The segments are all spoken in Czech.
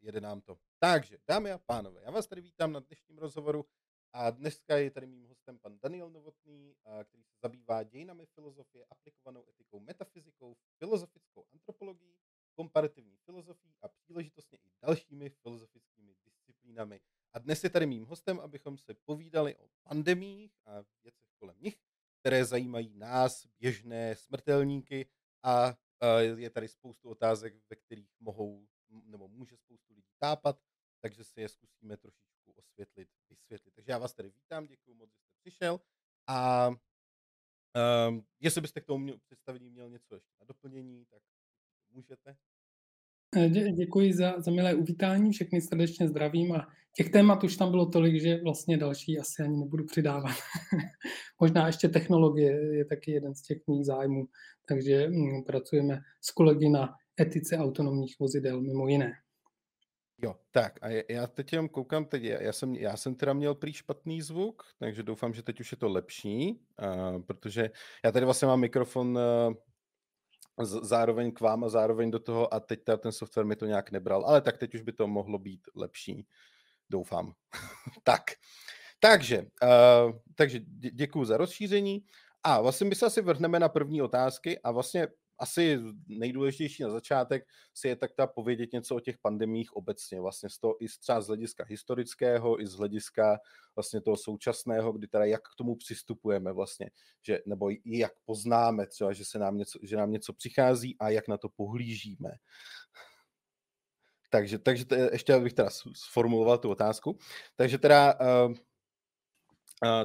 jede nám to. Takže, dámy a pánové, já vás tady vítám na dnešním rozhovoru a dneska je tady mým hostem pan Daniel Novotný, který se zabývá dějinami filozofie, aplikovanou etikou, metafyzikou, filozofickou antropologií, komparativní filozofií a příležitostně i dalšími filozofickými disciplínami. A dnes je tady mým hostem, abychom se povídali o pandemích a věcech kolem nich, které zajímají nás, běžné smrtelníky a je tady spoustu otázek, ve kterých mohou nebo může spoustu lidí tápat, takže si je zkusíme trošičku osvětlit, vysvětlit. Takže já vás tady vítám, děkuji moc, že jste přišel a um, jestli byste k tomu představení měl něco ještě na doplnění, tak můžete. Eh, dě, děkuji za, za milé uvítání, všechny srdečně zdravím a těch témat už tam bylo tolik, že vlastně další asi ani nebudu přidávat. Možná ještě technologie je taky jeden z těch mých zájmů, takže hm, pracujeme s kolegy na etice autonomních vozidel, mimo jiné. Jo, tak a já teď jenom koukám, teď já jsem, já jsem teda měl prý špatný zvuk, takže doufám, že teď už je to lepší, uh, protože já tady vlastně mám mikrofon uh, zároveň k vám a zároveň do toho a teď ten software mi to nějak nebral, ale tak teď už by to mohlo být lepší, doufám. tak, takže, uh, takže děkuji za rozšíření a vlastně my se asi vrhneme na první otázky a vlastně asi nejdůležitější na začátek si je tak ta povědět něco o těch pandemích obecně, vlastně z toho i třeba z hlediska historického, i z hlediska vlastně toho současného, kdy teda jak k tomu přistupujeme vlastně, že, nebo i jak poznáme třeba, že, se nám něco, že nám něco přichází a jak na to pohlížíme. Takže, takže to, ještě bych teda sformuloval tu otázku. Takže teda uh,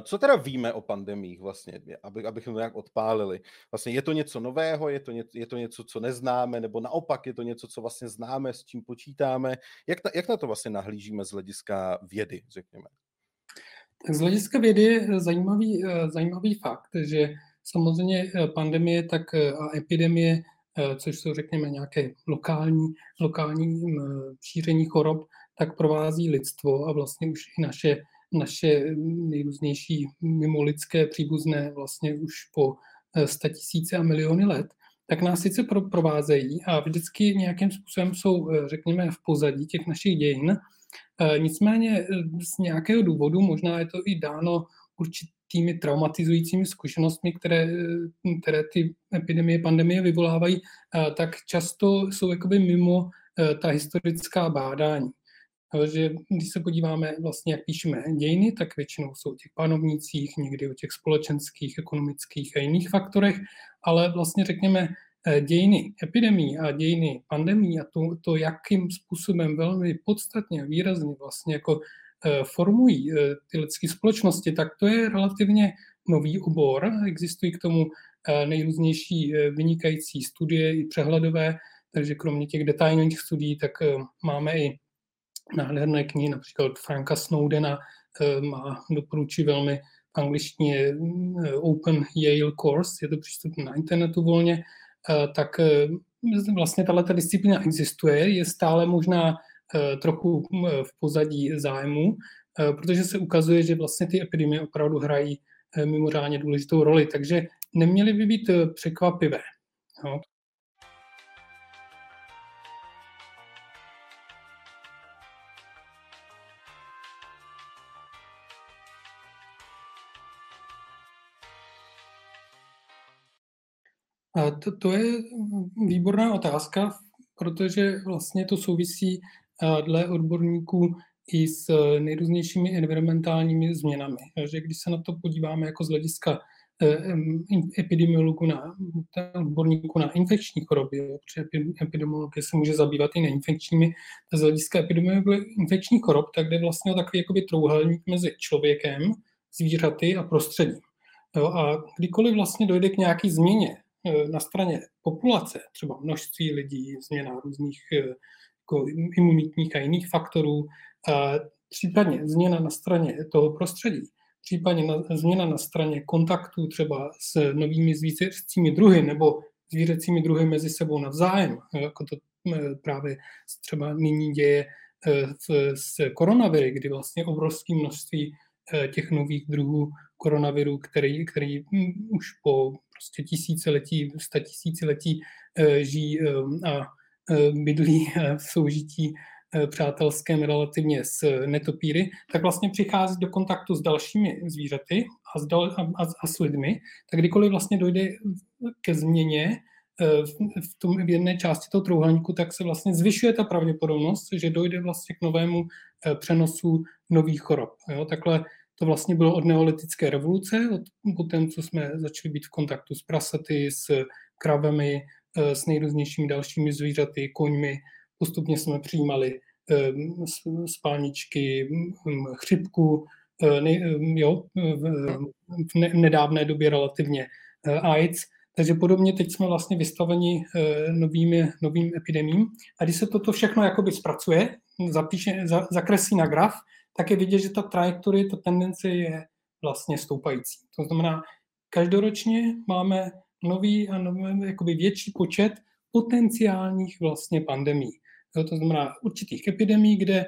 co teda víme o pandemích vlastně, aby, abychom to nějak odpálili? Vlastně je to něco nového, je to, ně, je to něco, co neznáme, nebo naopak je to něco, co vlastně známe, s čím počítáme? Jak, na, jak na to vlastně nahlížíme z hlediska vědy, řekněme? Tak z hlediska vědy je zajímavý, eh, zajímavý fakt, že samozřejmě eh, pandemie tak eh, a epidemie, což jsou řekněme nějaké lokální, lokální šíření chorob, tak provází lidstvo a vlastně už i naše naše nejrůznější mimolidské příbuzné vlastně už po eh, sta tisíce a miliony let, tak nás sice pro, provázejí a vždycky nějakým způsobem jsou, eh, řekněme, v pozadí těch našich dějin. Eh, nicméně z nějakého důvodu, možná je to i dáno určitými traumatizujícími zkušenostmi, které, které ty epidemie, pandemie vyvolávají, tak často jsou jakoby mimo ta historická bádání že když se podíváme vlastně, jak píšeme dějiny, tak většinou jsou o těch panovnících, někdy o těch společenských, ekonomických a jiných faktorech, ale vlastně řekněme eh, dějiny epidemí a dějiny pandemí a to, to jakým způsobem velmi podstatně výrazně vlastně jako eh, formují eh, ty lidské společnosti, tak to je relativně nový obor. Existují k tomu nejrůznější vynikající studie i přehledové, takže kromě těch detailních studií, tak máme i nádherné knihy, například Franka Snowdena eh, má, doporučí velmi v angličtině eh, Open Yale Course, je to přístupné na internetu volně, eh, tak vlastně tato disciplína existuje, je stále možná trochu v pozadí zájmu, protože se ukazuje, že vlastně ty epidemie opravdu hrají mimořádně důležitou roli, takže neměly by být překvapivé. Jo. To, to je výborná otázka, protože vlastně to souvisí dle odborníků i s nejrůznějšími environmentálními změnami. Že když se na to podíváme jako z hlediska e, epidemiologu na, odborníku na infekční choroby, protože epidemiologie se může zabývat i neinfekčními, z hlediska epidemiologie infekčních chorob, tak jde vlastně o takový jakoby trouhelník mezi člověkem, zvířaty a prostředím. Jo, a kdykoliv vlastně dojde k nějaké změně Eh, na straně populace, třeba množství lidí, změna různých eh, jako imunitních a jiných faktorů, a případně změna na straně toho prostředí, případně na, změna na straně kontaktů třeba s novými zvířecími druhy nebo zvířecími druhy mezi sebou navzájem, jako to eh, právě třeba nyní děje s koronaviry, kdy vlastně obrovské množství těch nových druhů koronaviru, který, který hm, už po prostě tisíciletí, sta tisíciletí eh, žijí eh, a eh, bydlí v soužití přátelském relativně s netopíry, tak vlastně přichází do kontaktu s dalšími zvířaty a s, dal, a, a s lidmi, tak kdykoliv vlastně dojde ke změně v, tom, v jedné části toho trouhelníku, tak se vlastně zvyšuje ta pravděpodobnost, že dojde vlastně k novému přenosu nových chorob. Jo? Takhle to vlastně bylo od neolitické revoluce, od potom, co jsme začali být v kontaktu s prasaty, s kravami, eh, s nejrůznějšími dalšími zvířaty, koňmi. Postupně jsme přijímali eh, spálničky, hm, chřipku, eh, jo, v nedávné době relativně AIDS. Takže podobně teď jsme vlastně vystaveni novými, novým epidemím. A když se toto všechno jakoby zpracuje, zapíše, zakreslí na graf, tak je vidět, že ta trajektorie, ta tendence je vlastně stoupající. To znamená, každoročně máme nový a nový, jakoby větší počet potenciálních vlastně pandemí. Jo, to znamená určitých epidemí, kde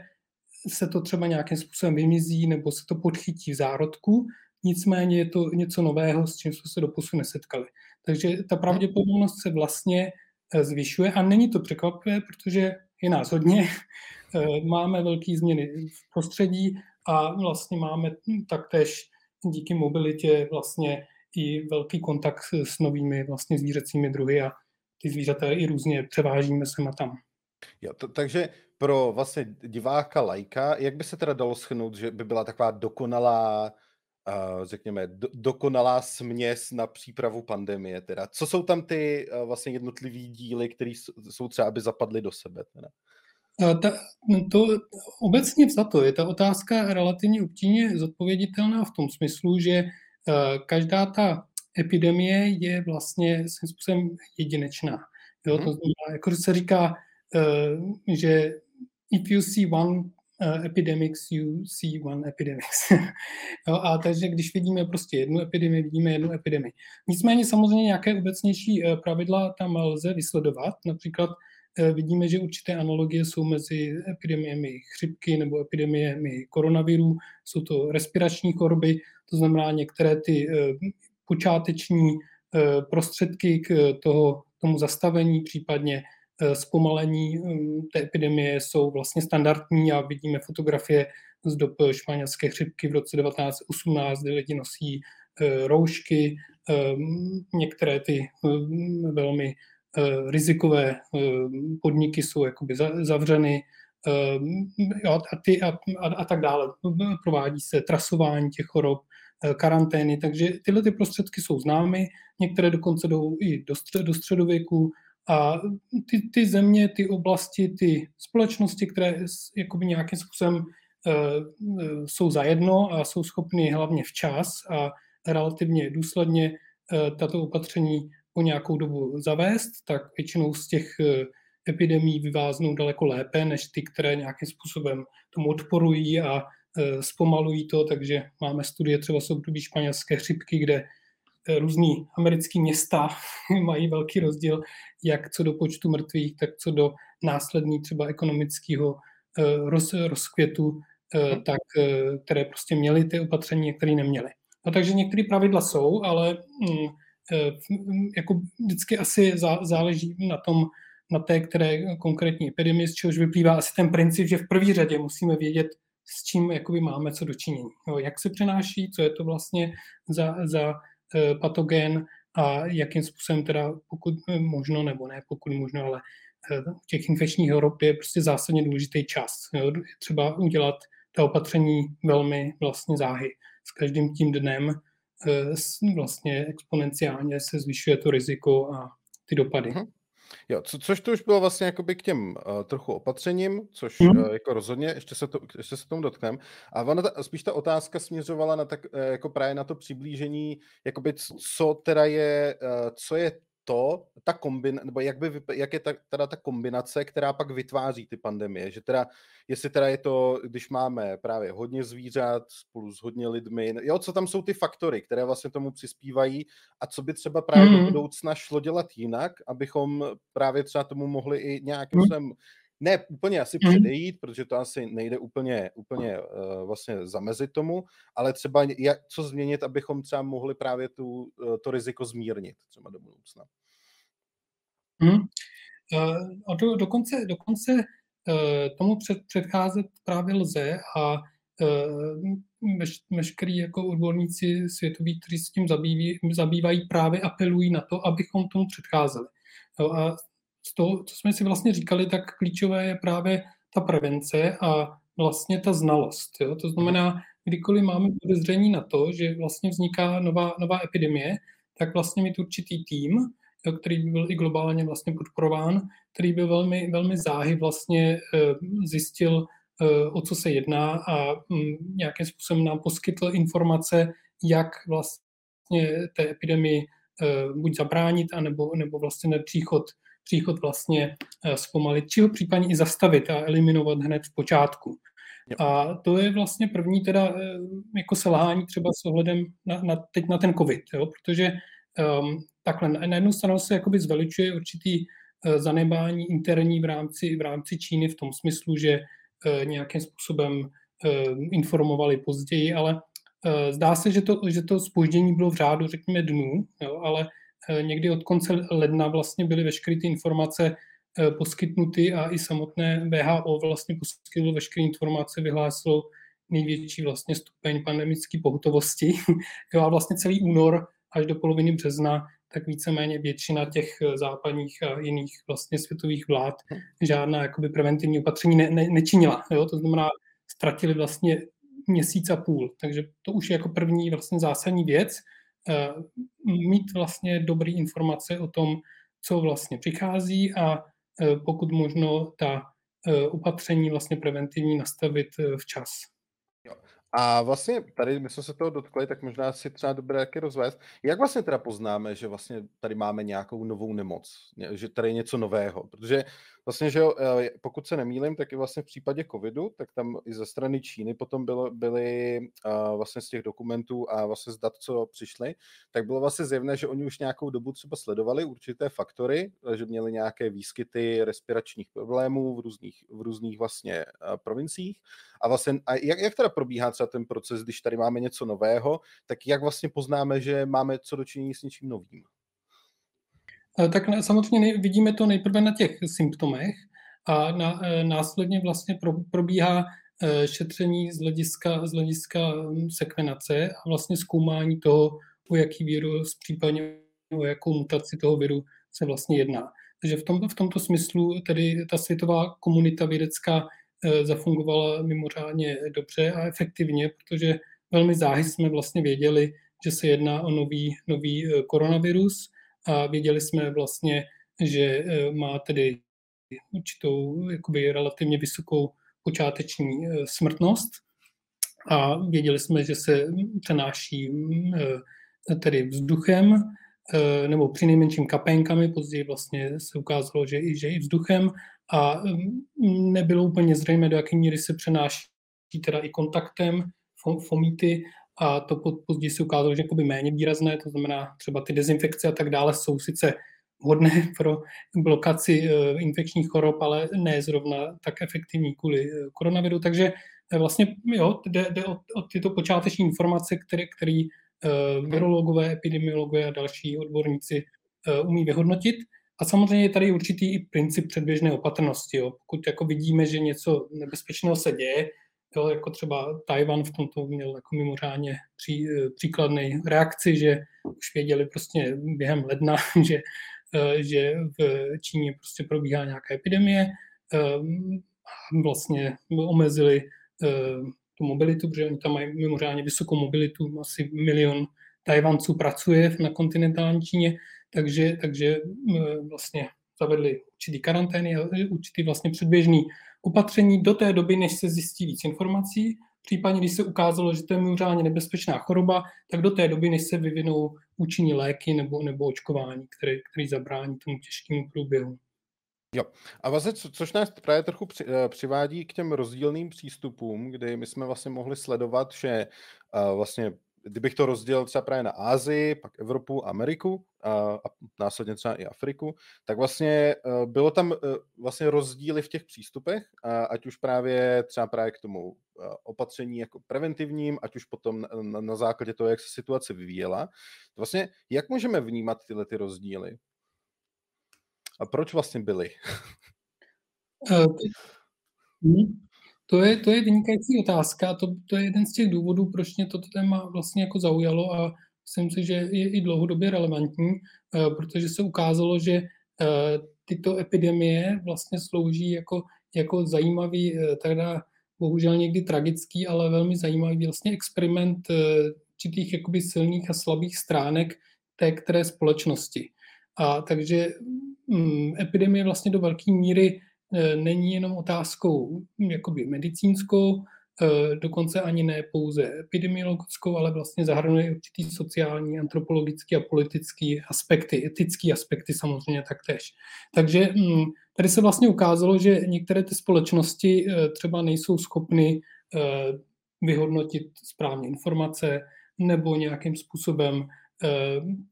se to třeba nějakým způsobem vymizí nebo se to podchytí v zárodku, nicméně je to něco nového, s čím jsme se doposud nesetkali. Takže ta pravděpodobnost se vlastně eh, zvyšuje a není to překvapivé, protože je nás hodně, máme velké změny v prostředí a vlastně máme taktéž díky mobilitě vlastně i velký kontakt s novými vlastně zvířecími druhy a ty zvířata i různě převážíme sem a tam. Jo, to, takže pro vlastně diváka lajka, jak by se teda dalo schrnout, že by byla taková dokonalá, uh, řekněme, do, dokonalá směs na přípravu pandemie teda? Co jsou tam ty uh, vlastně jednotlivý díly, které jsou třeba, aby zapadly do sebe teda? Ta, no to obecně to je ta otázka relativně obtížně zodpověditelná v tom smyslu, že eh, každá ta epidemie je vlastně svým způsobem jedinečná. Jo, to mhm. znamená, jako se říká, eh, že if you see one uh, epidemics, you see one epidemics. jo, a takže když vidíme prostě jednu epidemii, vidíme jednu epidemii. Nicméně samozřejmě nějaké obecnější pravidla tam lze vysledovat. Například Eh, vidíme, že určité analogie jsou mezi epidemiemi chřipky nebo epidemiemi koronavirů. Jsou to respirační choroby, to znamená některé ty eh, počáteční eh, prostředky k toho, tomu zastavení, případně zpomalení té epidemie jsou vlastně standardní a vidíme fotografie z dob španělské chřipky v roce 1918, kdy lidi nosí roušky, některé ty velmi Eh, rizikové eh, podniky jsou jakoby zavřeny eh, a, ty, a, a, a tak dále. Provádí se trasování těch chorob, karantény, takže tyhle ty prostředky jsou známy, některé dokonce jdou i do, střed, do středověku a ty, ty země, ty oblasti, ty společnosti, které jakoby nějakým způsobem jsou zajedno a jsou schopny hlavně včas a relativně důsledně tato opatření po nějakou dobu zavést, tak většinou z těch eh, epidemí vyváznou daleko lépe, než ty, které nějakým způsobem tomu odporují a eh, zpomalují to, takže máme studie třeba z období španělské chřipky, kde eh, různý americký města mají velký rozdíl, jak co do počtu mrtvých, tak co do následní třeba ekonomického roz, rozkvětu, tak, které prostě měly ty opatření, které neměly. No, takže některé pravidla jsou, ale mm, jako vždycky asi záleží na tom, na té které konkrétní epidemii, z čehož vyplývá asi ten princip, že v první řadě musíme vědět, s čím jakoby máme co dočinění. Jo, jak se přenáší, co je to vlastně za, za uh, patogen a jakým způsobem teda pokud možno, nebo ne pokud možno, ale uh, těch infekčních chorob je prostě zásadně důležitý čas. Jo. Třeba udělat ta opatření velmi vlastně záhy. S každým tím dnem Eh, vlastně exponenciálně se zvyšuje to riziko a ty dopady. Uh-huh. Jo, co, což to už bylo vlastně jakoby k těm uh, trochu opatřením, což uh, jako rozhodně, ještě se, to, ještě se tomu dotknem. A ona ta, spíš ta otázka směřovala na tak, uh, jako právě na to přiblížení, jakoby co teda je, uh, co je to, ta kombin, nebo jak, by, jak je ta, teda ta kombinace, která pak vytváří ty pandemie, že teda, jestli teda je to, když máme právě hodně zvířat spolu s hodně lidmi, jo, co tam jsou ty faktory, které vlastně tomu přispívají a co by třeba právě mm-hmm. do budoucna šlo dělat jinak, abychom právě třeba tomu mohli i nějakým mm-hmm. způsobem ne úplně asi mm. předejít, protože to asi nejde úplně, úplně uh, vlastně zamezit tomu, ale třeba jak, co změnit, abychom třeba mohli právě tu, uh, to riziko zmírnit třeba do budoucna. Mm. Uh, do, dokonce, dokonce tomu před, předcházet právě lze a veš, veškerý jako odborníci světoví, kteří s tím zabývají, zabývají, právě apelují na to, abychom tomu předcházeli. Jo, a z toho, co jsme si vlastně říkali, tak klíčové je právě ta prevence a vlastně ta znalost. Jo? To znamená, kdykoliv máme podezření na to, že vlastně vzniká nová, nová epidemie, tak vlastně mít určitý tým, jo, který by byl i globálně vlastně podporován, který by velmi, velmi záhy vlastně eh, zjistil, eh, o co se jedná a mm, nějakým způsobem nám poskytl informace, jak vlastně té epidemii eh, buď zabránit, anebo, nebo vlastně na příchod příchod vlastně eh, zpomalit, či ho případně i zastavit a eliminovat hned v počátku. A to je vlastně první teda eh, jako selhání třeba s ohledem na, na, teď na ten COVID, jo? protože um, takhle na jednu stranu se jakoby zveličuje určitý uh, zanebání interní v rámci, v rámci Číny v tom smyslu, že uh, nějakým způsobem uh, informovali později, ale uh, zdá se, že to, že to spoždění bylo v řádu, řekněme, dnů, jo? ale Eh, někdy od konce ledna vlastně byly veškeré ty informace eh, poskytnuty a i samotné VHO vlastně poskytlo veškeré informace, vyhlásilo největší vlastně stupeň pandemické pohotovosti. jo, a vlastně celý únor až do poloviny března tak víceméně většina těch eh, západních a jiných vlastně světových vlád žádná jakoby preventivní opatření ne, ne, nečinila. Jo? To znamená, ztratili vlastně měsíc a půl. Takže to už je jako první vlastně zásadní věc. Eh, mít vlastně dobré informace o tom, co vlastně přichází a eh, pokud možno ta eh, opatření vlastně preventivní nastavit včas. A vlastně tady, my jsme se toho dotkli, tak možná si třeba dobré taky rozvést. Jak vlastně teda poznáme, že vlastně tady máme nějakou novou nemoc, že tady je něco nového? Protože vlastně, že eh, pokud se nemýlim, tak i vlastně v případě covidu, tak tam i ze strany Číny potom bylo, byly vlastně z těch dokumentů a vlastně z dat, co přišly, tak bylo vlastně zjevné, že oni už nějakou dobu třeba sledovali určité faktory, že měli nějaké výskyty respiračních problémů v různých, v různých vlastně provinciích. A vlastně, a jak, jak teda probíhá třeba ten proces, když tady máme něco nového, tak jak vlastně poznáme, že máme co dočinění s něčím novým? Tak samozřejmě vidíme to nejprve na těch symptomech a na, eh, následně vlastně probíhá eh, šetření z hlediska, z hlediska hm, sekvenace a vlastně zkoumání toho, o jaký virus, případně o jakou mutaci toho viru se vlastně jedná. Takže v, tom, v tomto smyslu tedy ta světová komunita vědecká zafungovala mimořádně dobře a efektivně, protože velmi záhy jsme vlastně věděli, že se jedná o nový, nový koronavirus a věděli jsme vlastně, že e, má tedy určitou jakoby relativně vysokou počáteční e, smrtnost. A věděli jsme, že se přenáší e, tedy vzduchem nebo při nejmenším kapénkami, později vlastně se ukázalo, že i, že i vzduchem a nebylo úplně zřejmé, do jaké míry se přenáší teda i kontaktem fomíty a to později se ukázalo, že jakoby méně výrazné, to znamená třeba ty dezinfekce a tak dále jsou sice vhodné pro blokaci eh, infekčních chorob, ale ne zrovna tak efektivní kvůli eh, koronaviru. Takže eh, vlastně jo, jde, jde o, o tyto počáteční informace, které, které virologové, epidemiologové a další odborníci umí vyhodnotit. A samozřejmě je tady určitý i princip předběžné opatrnosti. Jo. Pokud jako vidíme, že něco nebezpečného se děje, Jo, jako třeba Tajvan v tomto měl jako mimořádně pří, příkladný reakci, že už věděli prostě během ledna, že, eh, že v Číně prostě probíhá nějaká epidemie ehm, a vlastně omezili eh, tu mobilitu, protože oni tam mají mimořádně vysokou mobilitu, asi milion Tajvanců pracuje na kontinentální Číně, takže, takže eh, vlastně zavedli určitý karantény a určitý vlastně předběžný opatření do té doby, než se zjistí víc informací, případně když se ukázalo, že to je mimořádně nebezpečná choroba, tak do té doby, než se vyvinou účinní léky nebo, nebo očkování, které, které zabrání tomu těžkému průběhu. Jo. A vlastně, co, což nás právě trochu při, eh, přivádí k těm rozdílným přístupům, kdy my jsme vlastně mohli sledovat, že uh, vlastně kdybych to rozdělil třeba právě na Ázii, pak Evropu, Ameriku a, a následně třeba i Afriku, tak vlastně uh, bylo tam uh, vlastně rozdíly v těch přístupech, a, ať už právě třeba právě k tomu uh, opatření jako preventivním, ať už potom na, na, na základě toho, jak se situace vyvíjela. Vlastně jak můžeme vnímat tyhle ty rozdíly? A proč vlastně byly? To je, to je vynikající otázka. To, to je jeden z těch důvodů, proč mě toto téma vlastně jako zaujalo a myslím si, že je i dlouhodobě relevantní, uh, protože se ukázalo, že uh, tyto epidemie vlastně slouží jako, jako zajímavý, uh, teda bohužel někdy tragický, ale velmi zajímavý vlastně experiment určitých jakoby silných a slabých stránek té které společnosti. A takže mm, epidemie vlastně do velké míry není jenom otázkou mm, jakoby medicínskou, e, dokonce ani ne pouze epidemiologickou, ale vlastně zahrnuje určitý sociální, antropologický a politický aspekty, etický aspekty samozřejmě taktéž. Takže mm, tady se vlastně ukázalo, že některé ty společnosti e, třeba nejsou schopny vyhodnotit správně informace nebo nějakým způsobem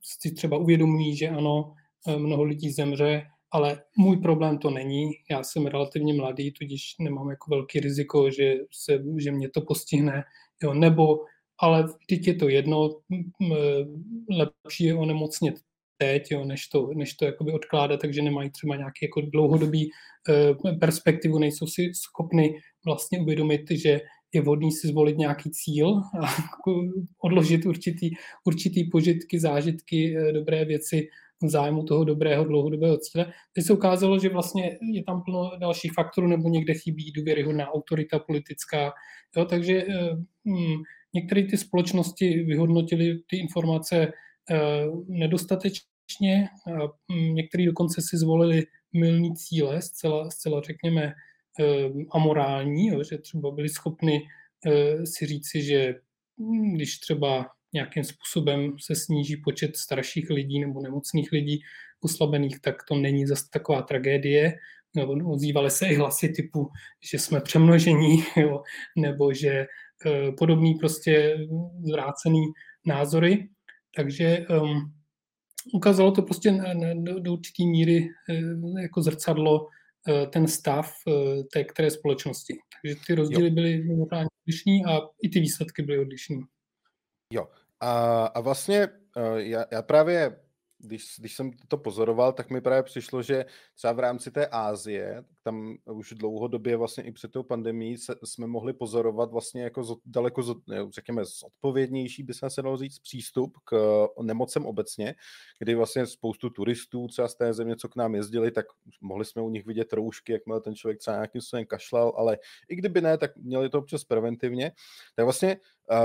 si třeba uvědomují, že ano, Eh, mnoho lidí zemře, ale můj problém to není. Já jsem relativně mladý, tudíž nemám jako velký riziko, že, se, že mě to postihne. Jo, nebo, ale teď je to jedno, lepší je onemocnit teď, jo, než to, než to jakoby odkládat, takže nemají třeba nějaký jako dlouhodobý uh, perspektivu, nejsou si schopni vlastně uvědomit, že je vhodný si zvolit nějaký cíl a odložit určitý, určitý požitky, zážitky, eh, dobré věci zájmu toho dobrého dlouhodobého cíle. Teď se ukázalo, že vlastně je tam plno dalších faktorů, nebo někde chybí důvěryhodná autorita politická. Jo, takže hm, některé ty společnosti vyhodnotily ty informace eh, nedostatečně, hm, některé dokonce si zvolili milní cíle, zcela, zcela řekněme, eh, amorální, jo, že třeba byli schopni eh, si říci, že hm, když třeba nějakým způsobem se sníží počet starších lidí nebo nemocných lidí uslabených, tak to není zase taková tragédie. Ozývaly se i hlasy typu, že jsme přemnožení, jo, nebo že e, podobný prostě zvrácený názory. Takže um, ukázalo to prostě na, na, do, do určité míry e, jako zrcadlo e, ten stav e, té které společnosti. Takže ty rozdíly jo. byly odlišní a i ty výsledky byly odlišné. Jo, a, a vlastně eh, já, já právě když, když jsem to pozoroval, tak mi právě přišlo, že třeba v rámci té Ázie, tam už dlouhodobě vlastně i před tou pandemí se, jsme mohli pozorovat vlastně jako z, daleko, z, řekněme, zodpovědnější, by se dalo říct, přístup k nemocem obecně, kdy vlastně spoustu turistů třeba z té země, co k nám jezdili, tak mohli jsme u nich vidět roušky, jakmile ten člověk třeba nějakým způsobem kašlal, ale i kdyby ne, tak měli to občas preventivně. Tak vlastně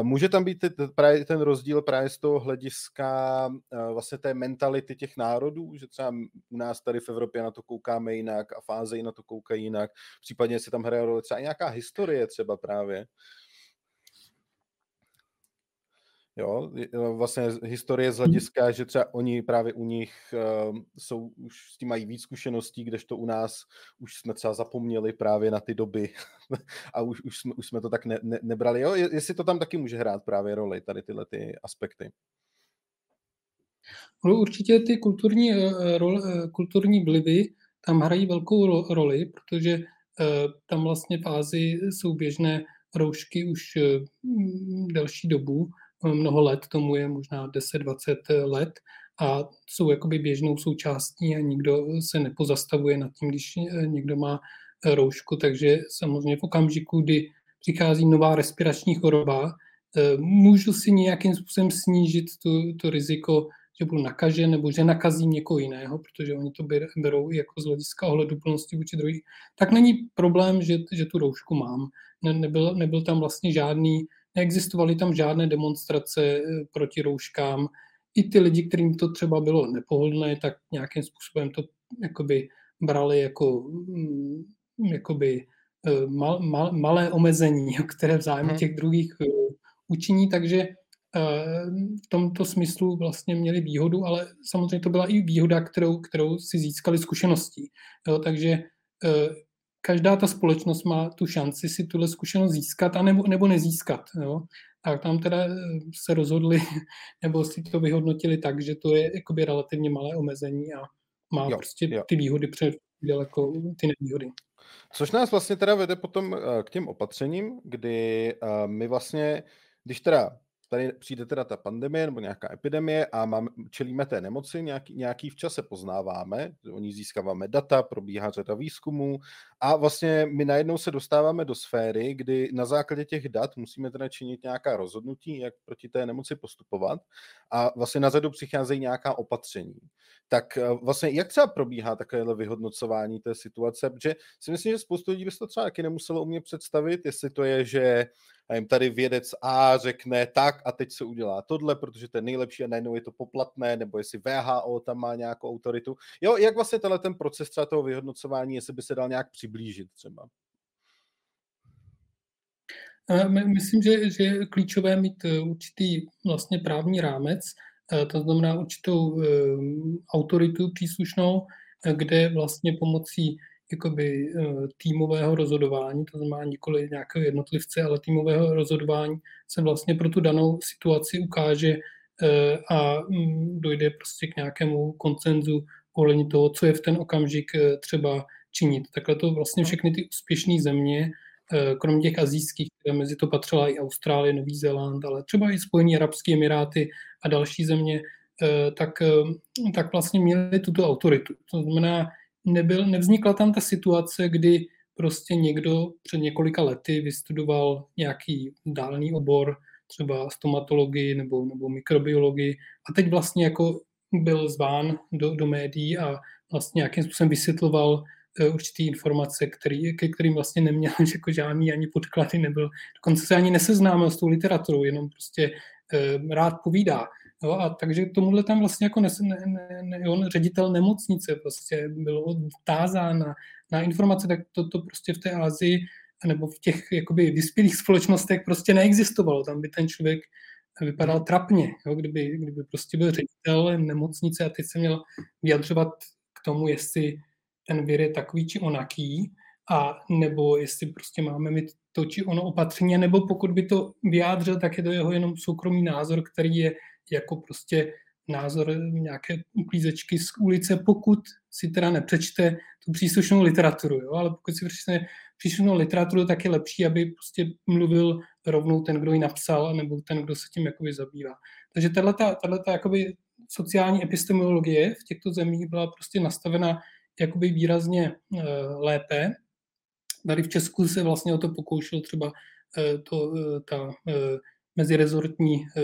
Může tam být právě ten rozdíl právě z toho hlediska vlastně té mentality těch národů, že třeba u nás tady v Evropě na to koukáme jinak a fáze na to koukají jinak, případně si tam hraje roli třeba nějaká historie třeba právě. Jo, vlastně historie z hlediska, že třeba oni právě u nich uh, jsou, už s tím mají víc zkušeností, kdežto u nás už jsme třeba zapomněli právě na ty doby a už, už, jsme, už jsme to tak ne, ne, nebrali. Jo, jestli to tam taky může hrát právě roli, tady tyhle ty aspekty. No, určitě ty kulturní, eh, rol, eh, kulturní vlivy tam hrají velkou roli, protože tam vlastně v Ázii jsou běžné roušky už delší dobu, mnoho let, tomu je možná 10-20 let a jsou jakoby běžnou součástí a nikdo se nepozastavuje nad tím, když někdo má roušku, takže samozřejmě v okamžiku, kdy přichází nová respirační choroba, eh, můžu si nějakým způsobem snížit tu, to riziko, že budu nakažen nebo že nakazím někoho jiného, protože oni to berou jako z hlediska ohledu plnosti vůči druhých, tak není problém, že, že tu roušku mám. Ne, nebyl, nebyl tam vlastně žádný neexistovaly tam žádné demonstrace eh, proti rouškám. I ty lidi, kterým to třeba bylo nepohodlné, tak nějakým způsobem to jakoby brali jako mm, jakoby eh, mal, mal, malé omezení, které v zájmu hmm. těch druhých eh, učiní, takže v tomto smyslu vlastně měli výhodu, ale samozřejmě to byla i výhoda, kterou, kterou si získali zkušeností. Jo, takže každá ta společnost má tu šanci si tuhle zkušenost získat a nebo, nebo nezískat. Jo? A tam teda eh, se rozhodli, nebo si to vyhodnotili tak, že to je jakoby relativně malé omezení a má jo, prostě jo. ty výhody před daleko ty nevýhody. Což nás vlastně teda vede potom eh, k těm opatřením, kdy eh, my vlastně, když teda tady přijde teda ta pandemie nebo nějaká epidemie a mám, čelíme té nemoci, nějaký, nějaký v čase poznáváme, oni získáváme data, probíhá řada výzkumů a vlastně my najednou se dostáváme do sféry, kdy na základě těch dat musíme teda činit nějaká rozhodnutí, jak proti té nemoci postupovat a vlastně na řadu přicházejí nějaká opatření. Tak eh, vlastně jak třeba probíhá takovéhle vyhodnocování té situace, protože si myslím, že spoustu lidí by se to třeba taky nemuselo umět představit, jestli to je, že a jim tady vědec A řekne tak a teď se udělá tohle, protože to je nejlepší a najednou je to poplatné, nebo jestli VHO tam má nějakou autoritu. Jo, jak vlastně tenhle ten proces třeba toho vyhodnocování, jestli by se dal nějak přiblížit třeba? Myslím, že, že je klíčové mít eh, určitý vlastně právní rámec, eh, to znamená určitou eh, autoritu příslušnou, kde vlastně pomocí jakoby eh, týmového rozhodování, to znamená nikoli nějakého jednotlivce, ale týmového rozhodování se vlastně pro tu danou situaci ukáže eh, a mm, dojde prostě k nějakému koncenzu ohledně toho, co je v ten okamžik eh, třeba činit. Takhle to vlastně všechny ty úspěšné země, kromě těch azijských, které mezi to patřila i Austrálie, Nový Zéland, ale třeba i Spojené Arabské Emiráty a další země, tak, tak vlastně měli tuto autoritu. To znamená, nebyl, nevznikla tam ta situace, kdy prostě někdo před několika lety vystudoval nějaký dálný obor, třeba stomatologii nebo, nebo mikrobiologii a teď vlastně jako byl zván do, do médií a vlastně nějakým způsobem vysvětloval uh, určitý informace, který, ke kterým vlastně neměl jako žádný ani podklady, nebyl, dokonce se ani neseznámil s tou literaturou, jenom prostě uh, rád povídá. Jo, a takže tomuhle tam vlastně jako ne, ne, ne, on ředitel nemocnice prostě byl tázán na, na informace, tak to, to prostě v té Ázii nebo v těch jakoby vyspělých společnostech prostě neexistovalo. Tam by ten člověk vypadal trapně, jo, kdyby, kdyby prostě byl ředitel nemocnice a teď se měl vyjadřovat k tomu, jestli ten vir je takový či onaký, a nebo jestli prostě máme mít to či ono opatření, nebo pokud by to vyjádřil, tak je to jeho jenom soukromý názor, který je jako prostě názor nějaké uklízečky z ulice, pokud si teda nepřečte tu příslušnou literaturu. Jo? Ale pokud si přečte příslušnou literaturu, tak je lepší, aby prostě mluvil rovnou ten, kdo ji napsal, nebo ten, kdo se tím jakoby zabývá. Takže tato jakoby sociální epistemologie v těchto zemích byla prostě nastavena jakoby výrazně e, lépe. Tady v Česku se vlastně o to pokoušel třeba e, to, e, ta e, mezirezortní eh,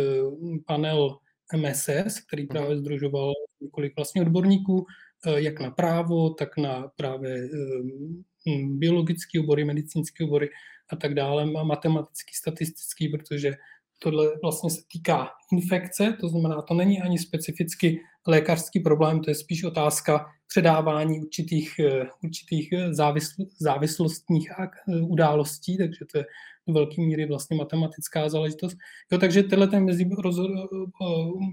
panel MSS, který právě mhm. združoval několik vlastně odborníků, eh, jak na právo, tak na právě eh, biologické obory, medicínské obory a tak dále, matematický, statistický, protože tohle vlastně se týká infekce, to znamená, to není ani specificky lékařský problém, to je spíš otázka předávání určitých, určitých závisl, závislostních událostí, takže to je do velké míry vlastně matematická záležitost. Jo, takže tenhle ten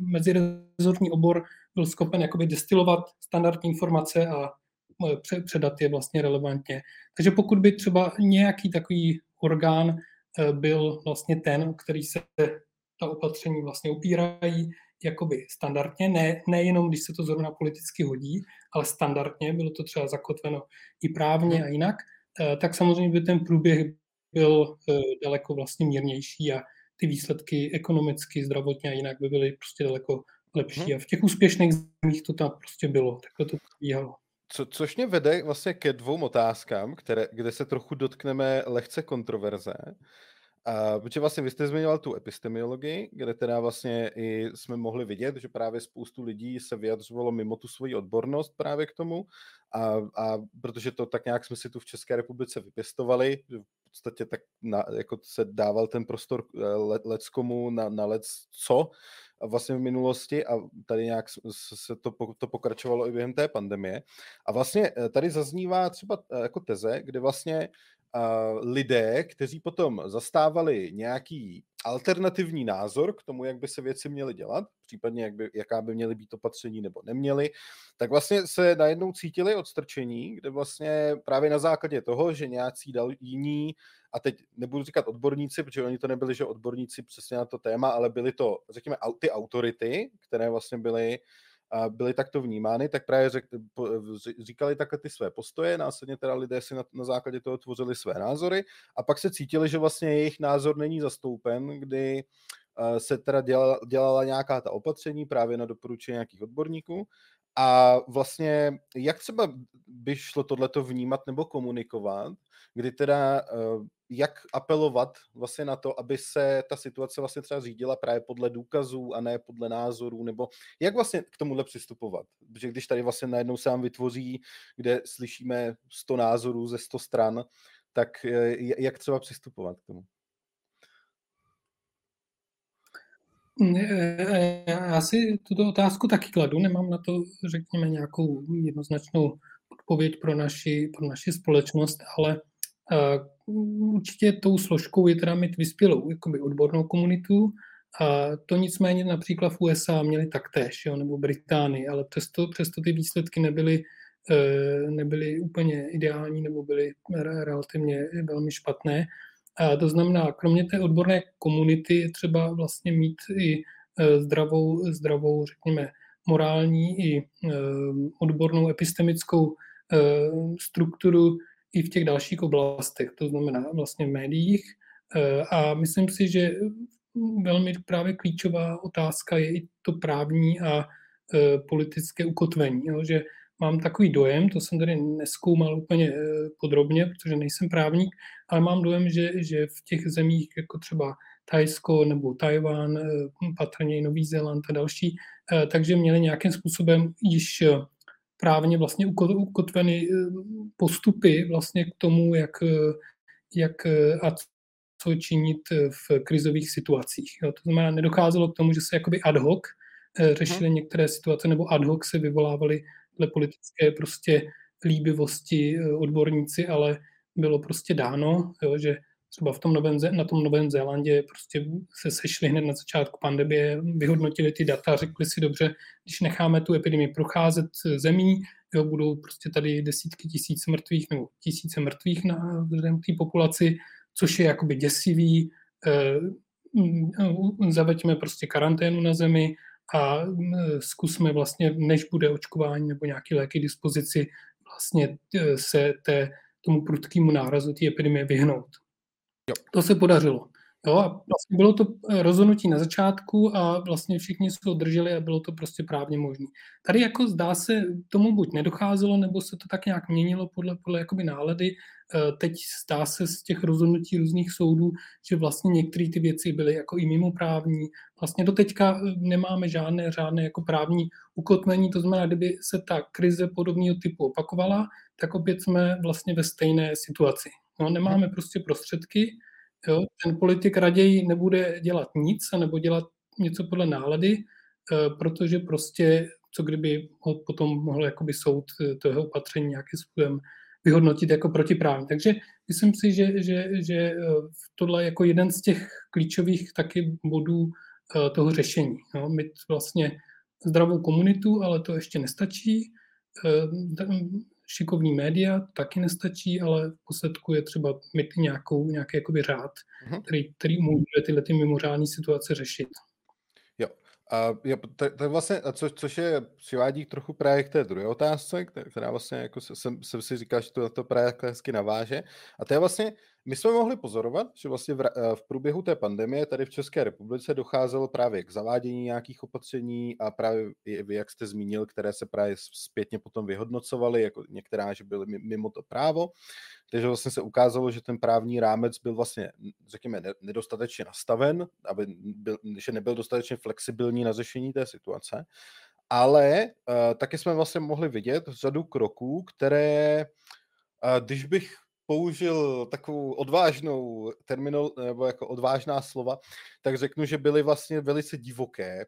mezirezortní obor byl schopen jakoby destilovat standardní informace a předat je vlastně relevantně. Takže pokud by třeba nějaký takový orgán byl vlastně ten, který se ta opatření vlastně upírají jakoby standardně, ne, nejenom když se to zrovna politicky hodí, ale standardně, bylo to třeba zakotveno i právně a jinak, e, tak samozřejmě by ten průběh byl eh, daleko vlastně mírnější a ty výsledky ekonomicky, zdravotně a jinak by byly prostě daleko lepší. Hmm. A v těch úspěšných zemích to tam prostě bylo, takhle to probíhalo. Co, což mě vede vlastně ke dvou otázkám, které, kde se trochu dotkneme lehce kontroverze. A, protože vlastně vy jste zmiňoval tu epistemologii, kde teda vlastně i jsme mohli vidět, že právě spoustu lidí se vyjadřovalo mimo tu svoji odbornost právě k tomu a, a protože to tak nějak jsme si tu v České republice vypěstovali, v podstatě tak na, jako se dával ten prostor eh, leckomu na, na lec co vlastně v minulosti a tady nějak se to, to pokračovalo i během té pandemie. A vlastně eh, tady zaznívá třeba eh, jako teze, kde vlastně lidé, kteří potom zastávali nějaký alternativní názor k tomu, jak by se věci měly dělat, případně jak by, jaká by měly být opatření nebo neměly, tak vlastně se najednou cítili odstrčení, kde vlastně právě na základě toho, že nějací dal jiní, a teď nebudu říkat odborníci, protože oni to nebyli, že odborníci přesně na to téma, ale byly to, řekněme, ty autority, které vlastně byly byly takto vnímány, tak právě řek, říkali takhle ty své postoje, následně teda lidé si na, na základě toho tvořili své názory a pak se cítili, že vlastně jejich názor není zastoupen, kdy se teda dělala, dělala nějaká ta opatření právě na doporučení nějakých odborníků. A vlastně jak třeba by šlo tohleto vnímat nebo komunikovat, kdy teda jak apelovat vlastně na to, aby se ta situace vlastně třeba řídila právě podle důkazů a ne podle názorů, nebo jak vlastně k tomuhle přistupovat? Protože když tady vlastně najednou se vám vytvoří, kde slyšíme 100 názorů ze 100 stran, tak eh, jak třeba přistupovat k tomu? Eh, já si tuto otázku taky kladu, nemám na to, řekněme, nějakou jednoznačnou odpověď pro naši, pro naši společnost, ale určitě tou složkou je teda mít vyspělou jakoby odbornou komunitu, a to nicméně například v USA měli taktéž, jo, nebo Británii, ale přesto, přesto ty výsledky nebyly, e, nebyly úplně ideální nebo byly relativně velmi špatné. A to znamená, kromě té odborné komunity je třeba vlastně mít i e, zdravou, zdravou řekněme, morální i e, odbornou epistemickou strukturu i v těch dalších oblastech, to znamená vlastně v médiích. Eh, a myslím si, že velmi právě klíčová otázka je i to právní a eh, politické ukotvení. Jo, že mám takový dojem, to jsem tady neskoumal úplně eh, podrobně, protože nejsem právník, ale mám dojem, že, že v těch zemích jako třeba Thajsko nebo Tajván, patrně i Nový Zéland a další, takže měli nějakým způsobem již právně vlastně ukotveny eh, postupy vlastně k tomu, jak, eh, jak eh, a co činit v krizových situacích. Jo. To znamená, nedocházelo k tomu, že se jakoby ad hoc řešily hmm. některé situace, nebo ad hoc se vyvolávaly dle politické prostě líbivosti odborníci, ale bylo prostě dáno, jo, že třeba v tom novém, na tom Novém Zélandě prostě se sešli hned na začátku pandemie, vyhodnotili ty data, řekli si dobře, když necháme tu epidemii procházet zemí, jo, budou prostě tady desítky tisíc mrtvých nebo tisíce mrtvých na té populaci, což je jakoby děsivý, eh, zaveďme prostě karanténu na zemi a zkusme vlastně, než bude očkování nebo nějaké léky dispozici, vlastně eh, se té, tomu prudkému nárazu té epidemie vyhnout. Jo. To se podařilo. Jo, a vlastně bylo to eh, rozhodnutí na začátku a vlastně všichni se to drželi a bylo to prostě právně možné. Tady jako zdá se, tomu buď nedocházelo, nebo se to tak nějak měnilo podle, podle jakoby nálady. Eh, teď zdá se z těch rozhodnutí různých soudů, že vlastně některé ty věci byly jako i mimoprávní. Vlastně do teďka eh, nemáme žádné, žádné jako právní ukotvení, to znamená, kdyby se ta krize podobného typu opakovala, tak opět jsme vlastně ve stejné situaci. No, nemáme prostě prostředky, jo? ten politik raději nebude dělat nic, nebo dělat něco podle nálady, eh, protože prostě, co kdyby ho potom mohl jakoby soud eh, to jeho opatření nějakým způsobem vyhodnotit jako protiprávní. Takže myslím si, že, že, že eh, tohle je jako jeden z těch klíčových taky bodů toho řešení. Jo? Mít vlastně zdravou komunitu, ale to ještě nestačí šikovný média taky nestačí, ale v posledku je třeba mít nějakou, nějaký jakoby řád, uh-huh. který, který může tyhle ty mimořádné situace řešit. A je, to, to je vlastně, co, což je, přivádí trochu právě k té druhé otázce, která vlastně, jako jsem, jsem si říkal, že to, to právě hezky naváže. A to je vlastně, my jsme mohli pozorovat, že vlastně v, eh, v průběhu té pandemie tady v České republice docházelo právě k zavádění nějakých opatření a právě jak jste zmínil, které se právě zpětně potom vyhodnocovaly, jako některá, že byly mimo to právo. Takže vlastně se ukázalo, že ten právní rámec byl vlastně, řekněme, nedostatečně nastaven, aby byl, že nebyl dostatečně flexibilní na řešení té situace. Ale uh, taky jsme vlastně mohli vidět řadu kroků, které, uh, když bych použil takovou odvážnou terminol, nebo jako odvážná slova, tak řeknu, že byly vlastně velice divoké.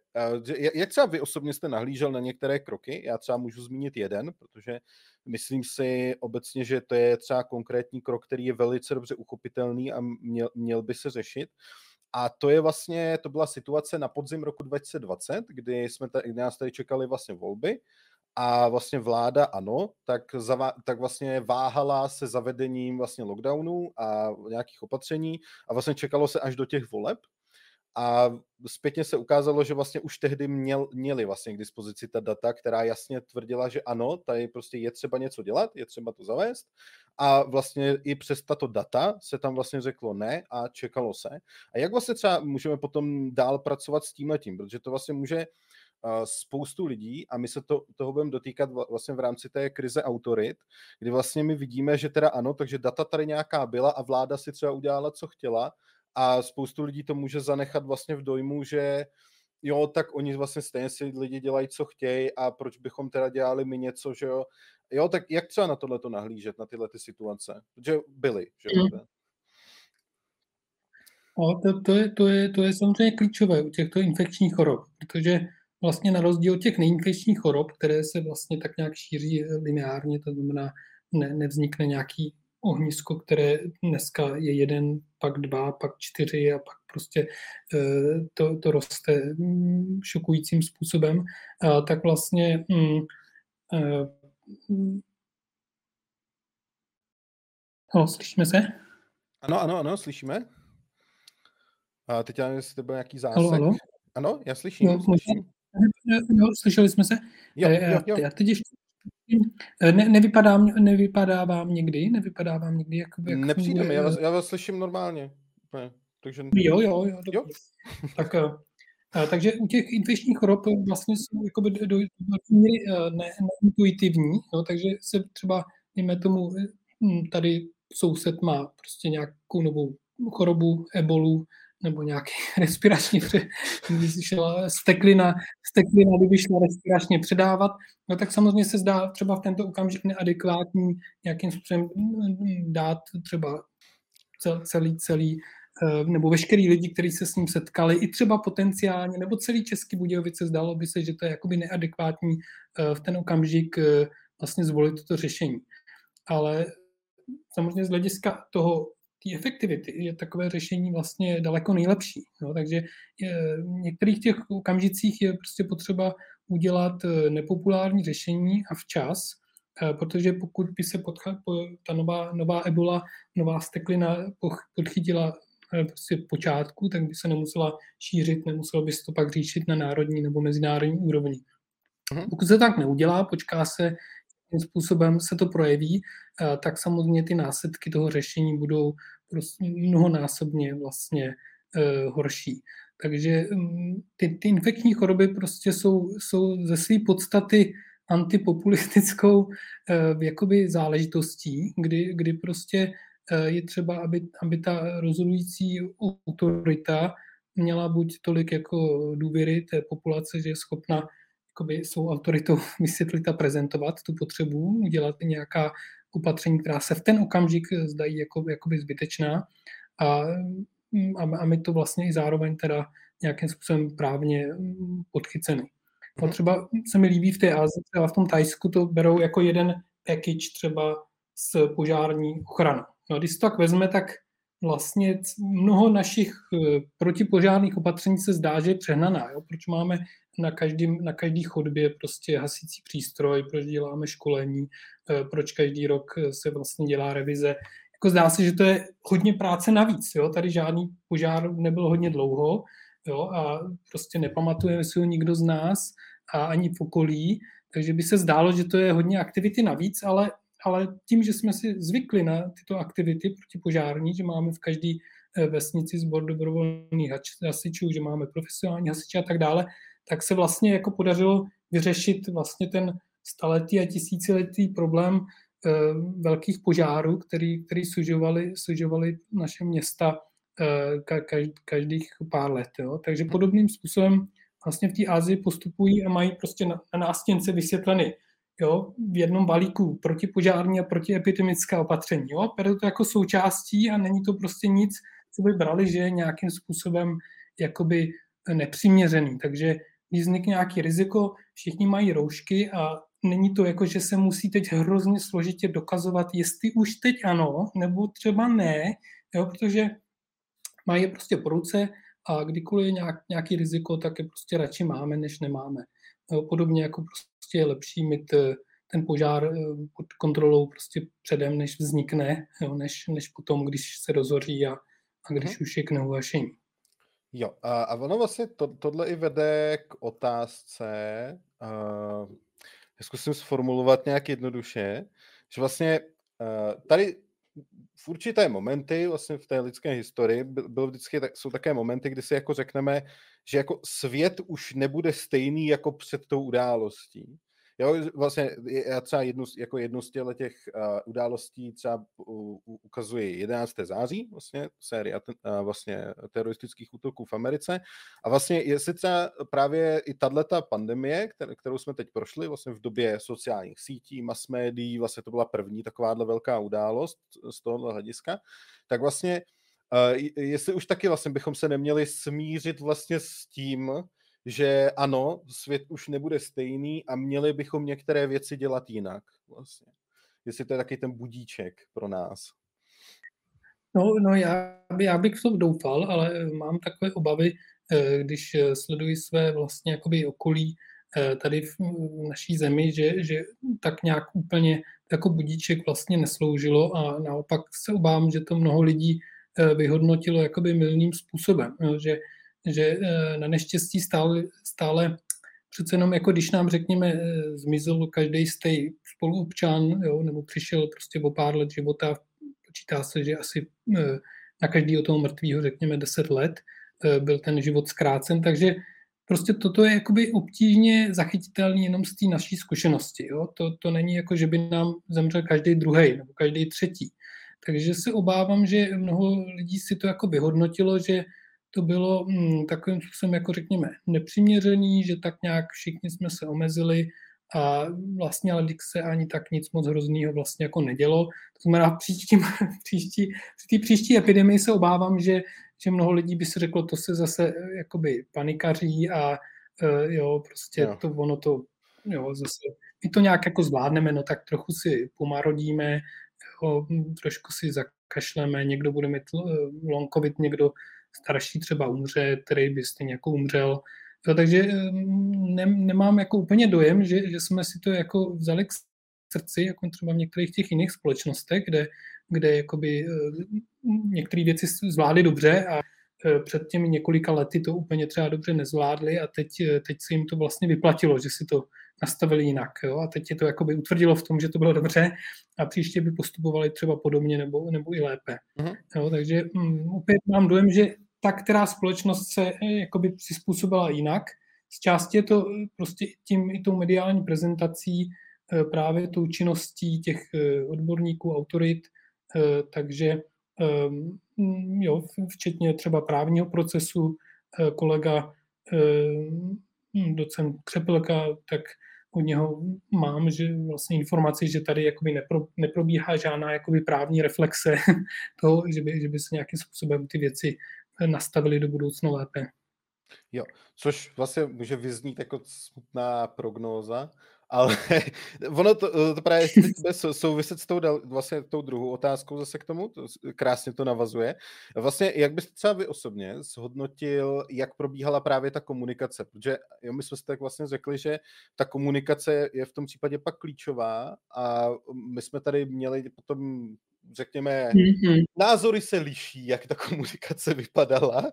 Jak třeba vy osobně jste nahlížel na některé kroky? Já třeba můžu zmínit jeden, protože myslím si obecně, že to je třeba konkrétní krok, který je velice dobře uchopitelný a měl, měl by se řešit. A to je vlastně, to byla situace na podzim roku 2020, kdy jsme tady, kdy nás tady čekali vlastně volby a vlastně vláda ano, tak, zava, tak vlastně váhala se zavedením vlastně lockdownu a nějakých opatření a vlastně čekalo se až do těch voleb. a zpětně se ukázalo, že vlastně už tehdy měl, měli vlastně k dispozici ta data, která jasně tvrdila, že ano, tady prostě je třeba něco dělat, je třeba to zavést a vlastně i přes tato data se tam vlastně řeklo ne a čekalo se. A jak vlastně třeba můžeme potom dál pracovat s tím tím, protože to vlastně může spoustu lidí a my se to, toho budeme dotýkat vlastně v rámci té krize autorit, kdy vlastně my vidíme, že teda ano, takže data tady nějaká byla a vláda si třeba udělala, co chtěla a spoustu lidí to může zanechat vlastně v dojmu, že jo, tak oni vlastně stejně si lidi dělají, co chtějí a proč bychom teda dělali my něco, že jo. Jo, tak jak třeba na tohle to nahlížet, na tyhle ty situace? Protože byly, že jo. Mm. No, to, to, je, to, je, to je samozřejmě klíčové u těchto infekčních chorob, protože vlastně na rozdíl těch neinfekčních chorob, které se vlastně tak nějak šíří lineárně, to znamená, ne, nevznikne nějaký ohnisko, které dneska je jeden, pak dva, pak čtyři a pak prostě eh, to, to roste mm, šokujícím způsobem, tak vlastně mm, eh, No, slyšíme se? Ano, ano, ano, slyšíme. A teď já nevím, jestli to byl nějaký zásek. Halo, halo? Ano, já slyším. No, slyším. Jo, slyšeli jsme se. Jo, jo, jo. Já teď ještě ne, nevypadá, nevypadá vám někdy? Nevypadá vám někdy? Jak, jak Nepřijde mi, já vás, já vás slyším normálně. Ne, takže... Jo, jo, jo. jo? Tak, a, takže u těch infekčních chorob vlastně jsou jakoby do, do, do míry ne, neintuitivní, no, takže se třeba, dejme tomu, hm, tady soused má prostě nějakou novou chorobu, ebolu, nebo nějaký respirační, když šla steklina, steklina, kdyby šla respiračně předávat, no tak samozřejmě se zdá třeba v tento okamžik neadekvátní nějakým způsobem dát třeba celý, celý eh, nebo veškerý lidi, kteří se s ním setkali, i třeba potenciálně, nebo celý Český Budějovice zdálo by se, že to je jakoby neadekvátní eh, v ten okamžik eh, vlastně zvolit toto řešení. Ale samozřejmě z hlediska toho té efektivity je takové řešení vlastně daleko nejlepší. No, takže je, v některých těch okamžicích je prostě potřeba udělat eh, nepopulární řešení a včas, eh, protože pokud by se podcha, ta nová, nová ebola, nová steklina podchytila eh, prostě v počátku, tak by se nemusela šířit, nemuselo by se to pak řešit na národní nebo mezinárodní úrovni. Mhm. Pokud se tak neudělá, počká se jakým způsobem se to projeví, eh, tak samozřejmě ty následky toho řešení budou prostě mnohonásobně vlastně eh, horší. Takže mm, ty, ty infekční choroby prostě jsou, jsou ze své podstaty antipopulistickou eh, jakoby záležitostí, kdy, kdy prostě je třeba, aby, aby ta rozhodující autorita měla buď tolik jako důvěry té populace, že je schopna jakoby svou autoritou vysvětlit a prezentovat tu potřebu, udělat nějaká opatření, která se v ten okamžik zdají jako, jakoby zbytečná a, a, my to vlastně i zároveň teda nějakým způsobem právně podchycený. A mhm. třeba se mi líbí v té Azii, třeba v tom Tajsku to berou jako jeden package třeba s požární ochranou. No, když to tak vezme, tak vlastně mnoho našich eh, protipožárných opatření se zdá, že je přehnaná. Jo? Proč máme na, každý, na každý chodbě prostě hasící přístroj, proč děláme školení, eh, proč každý rok se vlastně dělá revize. Jako zdá se, že to je hodně práce navíc. Jo? Tady žádný požár nebyl hodně dlouho jo? a prostě nepamatujeme si ho nikdo z nás a ani v okolí, takže by se zdálo, že to je hodně aktivity navíc, ale ale tím, že jsme si zvykli na tyto aktivity protipožární, že máme v každé eh, vesnici sbor dobrovolných hasičů, že máme profesionální hasiče a tak dále, tak se vlastně jako podařilo vyřešit vlastně ten staletý a tisíciletý problém eh, velkých požárů, který, který sužovali, sužovali naše města eh, každých pár let. Jo. Takže podobným způsobem vlastně v té Asii postupují a mají prostě na, nástěnce vysvětleny jo, v jednom balíku protipožární a protiepidemická opatření. Jo. Bere to jako součástí a není to prostě nic, co by brali, že je nějakým způsobem jakoby nepřiměřený. Takže když vznikne nějaký riziko, všichni mají roušky a není to jako, že se musí teď hrozně složitě dokazovat, jestli už teď ano, nebo třeba ne, jo, protože mají je prostě po ruce a kdykoliv je nějak, nějaký riziko, tak je prostě radši máme, než nemáme. Jo, podobně jako prostě je lepší mít eh, ten požár eh, pod kontrolou prostě předem, než vznikne, jo, než, než potom, když se rozhoří a, a když hmm. už je k neuhašení. Jo, a, ono vlastně to, tohle i vede k otázce, uh, zkusím sformulovat nějak jednoduše, že vlastně uh, tady v určité momenty vlastně v té lidské historii byl vždycky, jsou také momenty, kdy si jako řekneme, že jako svět už nebude stejný jako před tou událostí. Jo, vlastně já třeba jednu, jako jednu z těch uh, událostí třeba uh, ukazuji 11. září, vlastně série uh, vlastně teroristických útoků v Americe. A vlastně jestli třeba právě i tato pandemie, kterou jsme teď prošli vlastně v době sociálních sítí, mass médií, vlastně to byla první takováhle velká událost z tohohle hlediska, tak vlastně uh, jestli už taky vlastně bychom se neměli smířit vlastně s tím, že ano, svět už nebude stejný a měli bychom některé věci dělat jinak. Vlastně. Jestli to je taky ten budíček pro nás. No, no já, by, já bych v tom doufal, ale mám takové obavy, eh, když eh, sleduji své vlastně jakoby okolí eh, tady v naší zemi, že, že tak nějak úplně jako budíček vlastně nesloužilo a naopak se obávám, že to mnoho lidí vyhodnotilo jakoby milným způsobem, že že eh, na neštěstí stále, stále přece jenom jako když nám řekněme eh, zmizel každý z těch spoluobčan, jo, nebo přišel prostě o pár let života, počítá se, že asi eh, na každého toho mrtvého řekněme 10 let byl ten život zkrácen, takže prostě toto je jakoby obtížně zachytitelný jenom z té naší zkušenosti. Jo? To, to není jako, že by nám zemřel každý druhý nebo každý třetí. Takže se obávám, že mnoho lidí si to jako vyhodnotilo, že to bylo hm, takovým způsobem, jako řekněme, nepřiměřený, že tak nějak všichni jsme se omezili a vlastně ale se ani tak nic moc hroznýho vlastně jako nedělo. To znamená, příští, příští, při té příští epidemii se obávám, že, že mnoho lidí by si řeklo, to se zase eh, jakoby panikaří a uh, jo, prostě jo. to ono to, jo, zase, my to nějak jako zvládneme, no tak trochu si pomarodíme, jo, trošku si zakašleme, někdo bude mít eh, long covid, někdo starší třeba umře, který by stejně jako umřel. Jo, takže ne, nemám jako úplně dojem, že, že jsme si to jako vzali k srdci, jako třeba v některých těch jiných společnostech, kde, kde jakoby, některé věci zvládly dobře a před těmi několika lety to úplně třeba dobře nezvládli a teď, teď se jim to vlastně vyplatilo, že si to nastavili jinak. Jo? A teď je to jakoby utvrdilo v tom, že to bylo dobře a příště by postupovali třeba podobně nebo, nebo i lépe. Uh-huh. Jo? Takže um, opět mám dojem, že ta, která společnost se eh, jakoby přizpůsobila jinak. Z části je to eh, prostě tím i tou mediální prezentací, eh, právě tou činností těch odborníků, autorit, takže ehm, jo, včetně třeba právního procesu, kolega docent Křepelka, tak od něho mám že vlastně informaci, že tady jakoby nepro, neprobíhá žádná jakoby právní reflexe toho, že by, že by se nějakým způsobem ty věci nastavili do budoucna lépe. Jo, což vlastně může vyznít jako smutná prognóza, ale ono to, to právě souviset s tou, vlastně tou druhou otázkou zase k tomu, to, krásně to navazuje. Vlastně, jak byste třeba vy osobně zhodnotil, jak probíhala právě ta komunikace? Protože jo, my jsme si tak vlastně řekli, že ta komunikace je v tom případě pak klíčová a my jsme tady měli potom řekněme, mm-hmm. názory se liší, jak ta komunikace vypadala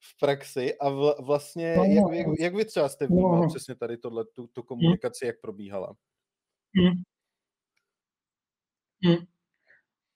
v praxi a vl- vlastně, no, jak, jak, jak vy třeba jste vnímal no. přesně tady tohle, tu, tu komunikaci, jak probíhala? Mm. Mm.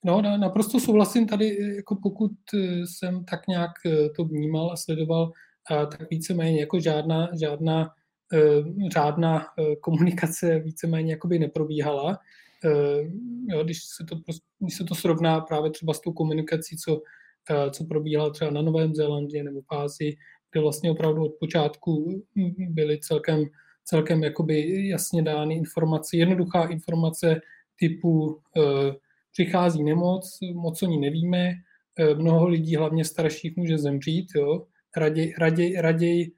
No, naprosto souhlasím tady, jako pokud eh, jsem tak nějak eh, to vnímal a sledoval, tak víceméně jako žádná, žádná eh, řádná komunikace víceméně jakoby neprobíhala. Eh, jo, když, se to, když se to srovná právě třeba s tou komunikací, co, eh, co probíhala třeba na Novém Zélandě nebo v Ázii, kde vlastně opravdu od počátku byly celkem, celkem jakoby jasně dány informace, jednoduchá informace typu eh, přichází nemoc, moc o ní nevíme, mnoho lidí, hlavně starších, může zemřít, jo. Raději, raději, raději,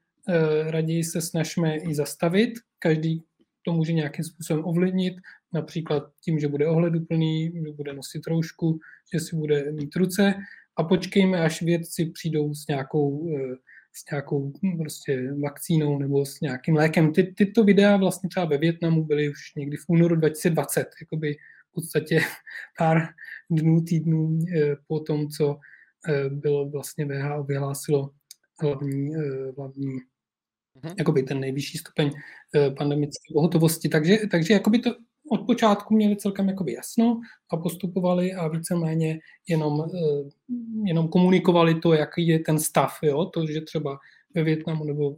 raději se snažíme i zastavit, každý to může nějakým způsobem ovlivnit, například tím, že bude ohleduplný, že bude nosit roušku, že si bude mít ruce a počkejme, až vědci přijdou s nějakou, eh, s nějakou hm, prostě vakcínou nebo s nějakým lékem. Ty, tyto videa vlastně třeba ve Větnamu byly už někdy v únoru 2020, jakoby v podstatě pár dnů, týdnů eh, po tom, co eh, bylo vlastně VHO vyhlásilo hlavní, hlavní mm-hmm. jakoby ten nejvyšší stupeň pandemické pohotovosti. Takže, takže jakoby to od počátku měli celkem jakoby jasno a postupovali a víceméně jenom, jenom komunikovali to, jaký je ten stav. Jo? To, že třeba ve Větnamu nebo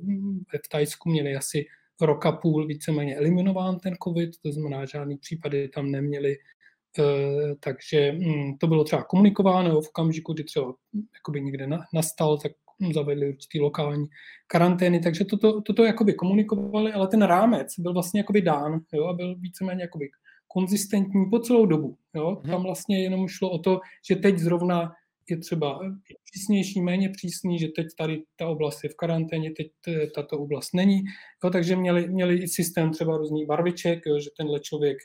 ve Tajsku měli asi rok a půl víceméně eliminován ten covid, to znamená, žádný případy tam neměli, eh, takže hm, to bylo třeba komunikováno v okamžiku, kdy třeba jakoby někde nastal, tak zavedli určitý lokální karantény, takže toto, toto jakoby komunikovali, ale ten rámec byl vlastně jakoby dán jo, a byl víceméně jakoby konzistentní po celou dobu. Jo. Mhm. Tam vlastně jenom šlo o to, že teď zrovna je třeba přísnější, méně přísný, že teď tady ta oblast je v karanténě, teď tato oblast není. Jo, takže měli, měli i systém třeba různý barviček, jo, že tenhle člověk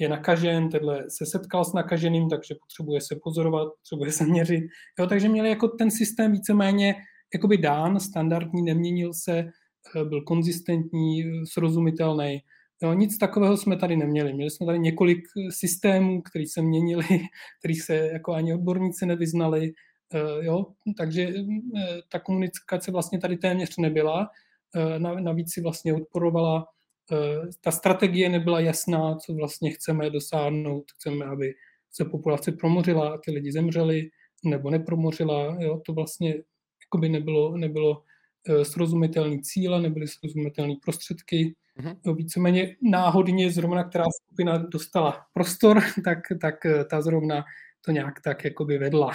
je nakažen, tenhle se setkal s nakaženým, takže potřebuje se pozorovat, potřebuje se měřit. Jo, takže měli jako ten systém víceméně jakoby dán, standardní, neměnil se, eh, byl konzistentní, srozumitelný. Jo, nic takového jsme tady neměli. Měli jsme tady několik eh, systémů, které se měnili, kterých se jako ani odborníci nevyznali. Eh, jo, takže eh, ta komunikace vlastně tady téměř nebyla. Navíc si vlastně odporovala, ta strategie nebyla jasná, co vlastně chceme dosáhnout. Chceme, aby se populace promořila ty lidi zemřeli, nebo nepromořila. Jo, to vlastně jakoby nebylo, nebylo srozumitelný cíle, nebyly srozumitelné prostředky. Mm-hmm. Víceméně náhodně zrovna, která skupina dostala prostor, tak, tak eh, ta zrovna to nějak tak jakoby vedla.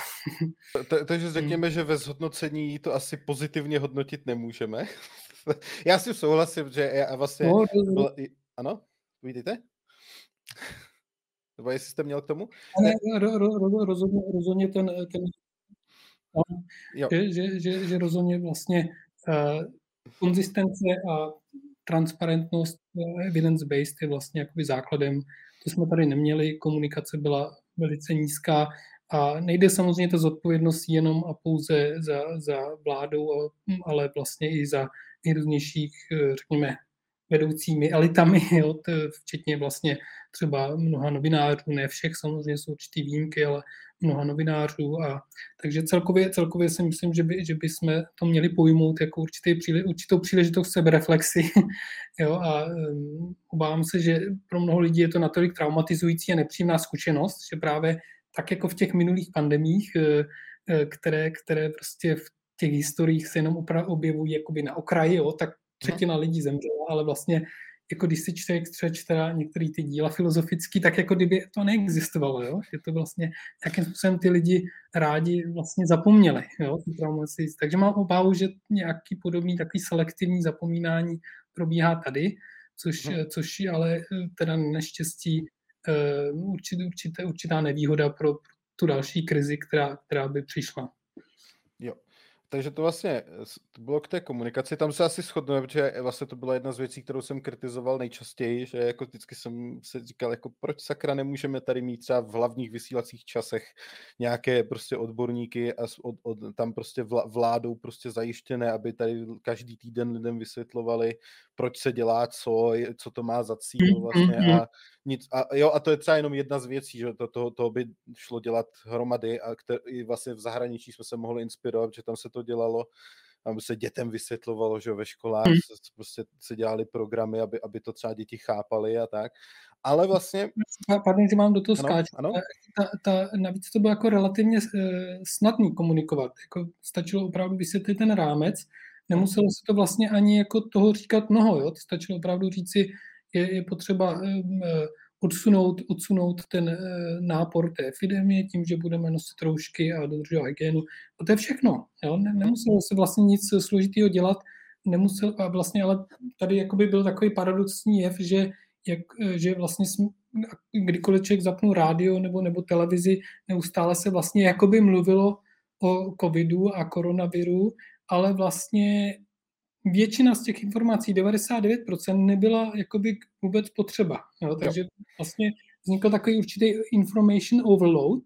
Takže hmm. řekněme, že ve zhodnocení to asi pozitivně hodnotit nemůžeme. Já si souhlasím, že já vlastně... No, byla... Ano? Vidíte? Nebo jestli jste měl k tomu? Ne, ro, ro, ro, rozhodně, rozhodně ten, ten jo. Že, že, že, že rozhodně vlastně uh, konzistence a transparentnost eh, evidence-based je vlastně jakoby základem. To jsme tady neměli, komunikace byla velice nízká a nejde samozřejmě ta zodpovědnost jenom a pouze za, za vládou, ale vlastně i za nejrůznějších, eh, řekněme, vedoucími elitami, jo, to, včetně vlastně třeba mnoha novinářů, ne všech, samozřejmě jsou určitý výjimky, ale mnoha novinářů. A, takže celkově, celkově si myslím, že by, že by jsme to měli pojmout jako určitý příle, určitou příležitost sebereflexy. jo, a um, obávám se, že pro mnoho lidí je to natolik traumatizující a nepříjemná zkušenost, že právě tak jako v těch minulých pandemích, eh, eh, které, které prostě v těch historiích se jenom objevují jakoby na okraji, jo, tak třetina lidí zemřela, ale vlastně jako když si člověk přečte některé ty díla filozofické, tak jako kdyby to neexistovalo, jo? že to vlastně jakým způsobem ty lidi rádi vlastně zapomněli. Jo? Takže mám obavu, že nějaký podobný takový selektivní zapomínání probíhá tady, což, hmm. což je ale eh, teda neštěstí uh, určitě, určitě, určitá nevýhoda pro tu další krizi, která, která by přišla. Jo. Takže to vlastně to bylo k té komunikaci. Tam se asi shodneme, protože vlastně to byla jedna z věcí, kterou jsem kritizoval nejčastěji, že jako vždycky jsem se říkal, jako proč sakra nemůžeme tady mít třeba v hlavních vysílacích časech nějaké prostě odborníky a od, od, tam prostě vládou prostě zajištěné, aby tady každý týden lidem vysvětlovali, proč se dělá co, co to má za cíl vlastně mm-hmm. a nic. A, jo, a to je třeba jenom jedna z věcí, že to, to, to by šlo dělat hromady a který, vlastně v zahraničí jsme se mohli inspirovat, že tam se to dělalo, aby se dětem vysvětlovalo, že ve školách mm. se, prostě se dělali programy, aby, aby to třeba děti chápali a tak. Ale vlastně... Pardon, že mám do toho skáču. Ano? Ta, ta, navíc to bylo jako relativně uh, snadný komunikovat. Jako stačilo opravdu vysvětlit ten rámec, nemuselo se to vlastně ani jako toho říkat mnoho, jo? To stačilo opravdu říci, je, je potřeba uh, odsunout, odsunout ten uh, nápor té epidemie tím, že budeme nosit roušky a dodržovat hygienu. A to je všechno. Jo? Ne, nemuselo se vlastně nic složitého dělat, nemusel, a vlastně ale tady jakoby byl takový paradoxní jev, že, jak, že vlastně jsme, kdykoliv člověk zapnul rádio nebo, nebo televizi, neustále se vlastně jakoby mluvilo o covidu a koronaviru, ale vlastně většina z těch informací, 99%, nebyla jakoby vůbec potřeba. Jo? Takže vlastně vznikl takový určitý information overload,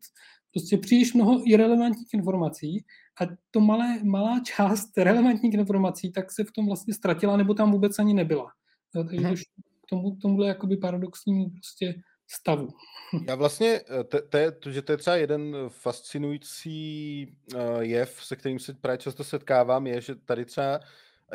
prostě příliš mnoho irrelevantních informací a to malé, malá část relevantních informací tak se v tom vlastně ztratila, nebo tam vůbec ani nebyla. Jo? Takže mm-hmm. k tomu, tomuhle jakoby paradoxnímu prostě stavu. Já vlastně, to, to, je, to, že to je třeba jeden fascinující jev, se kterým se právě často setkávám, je, že tady třeba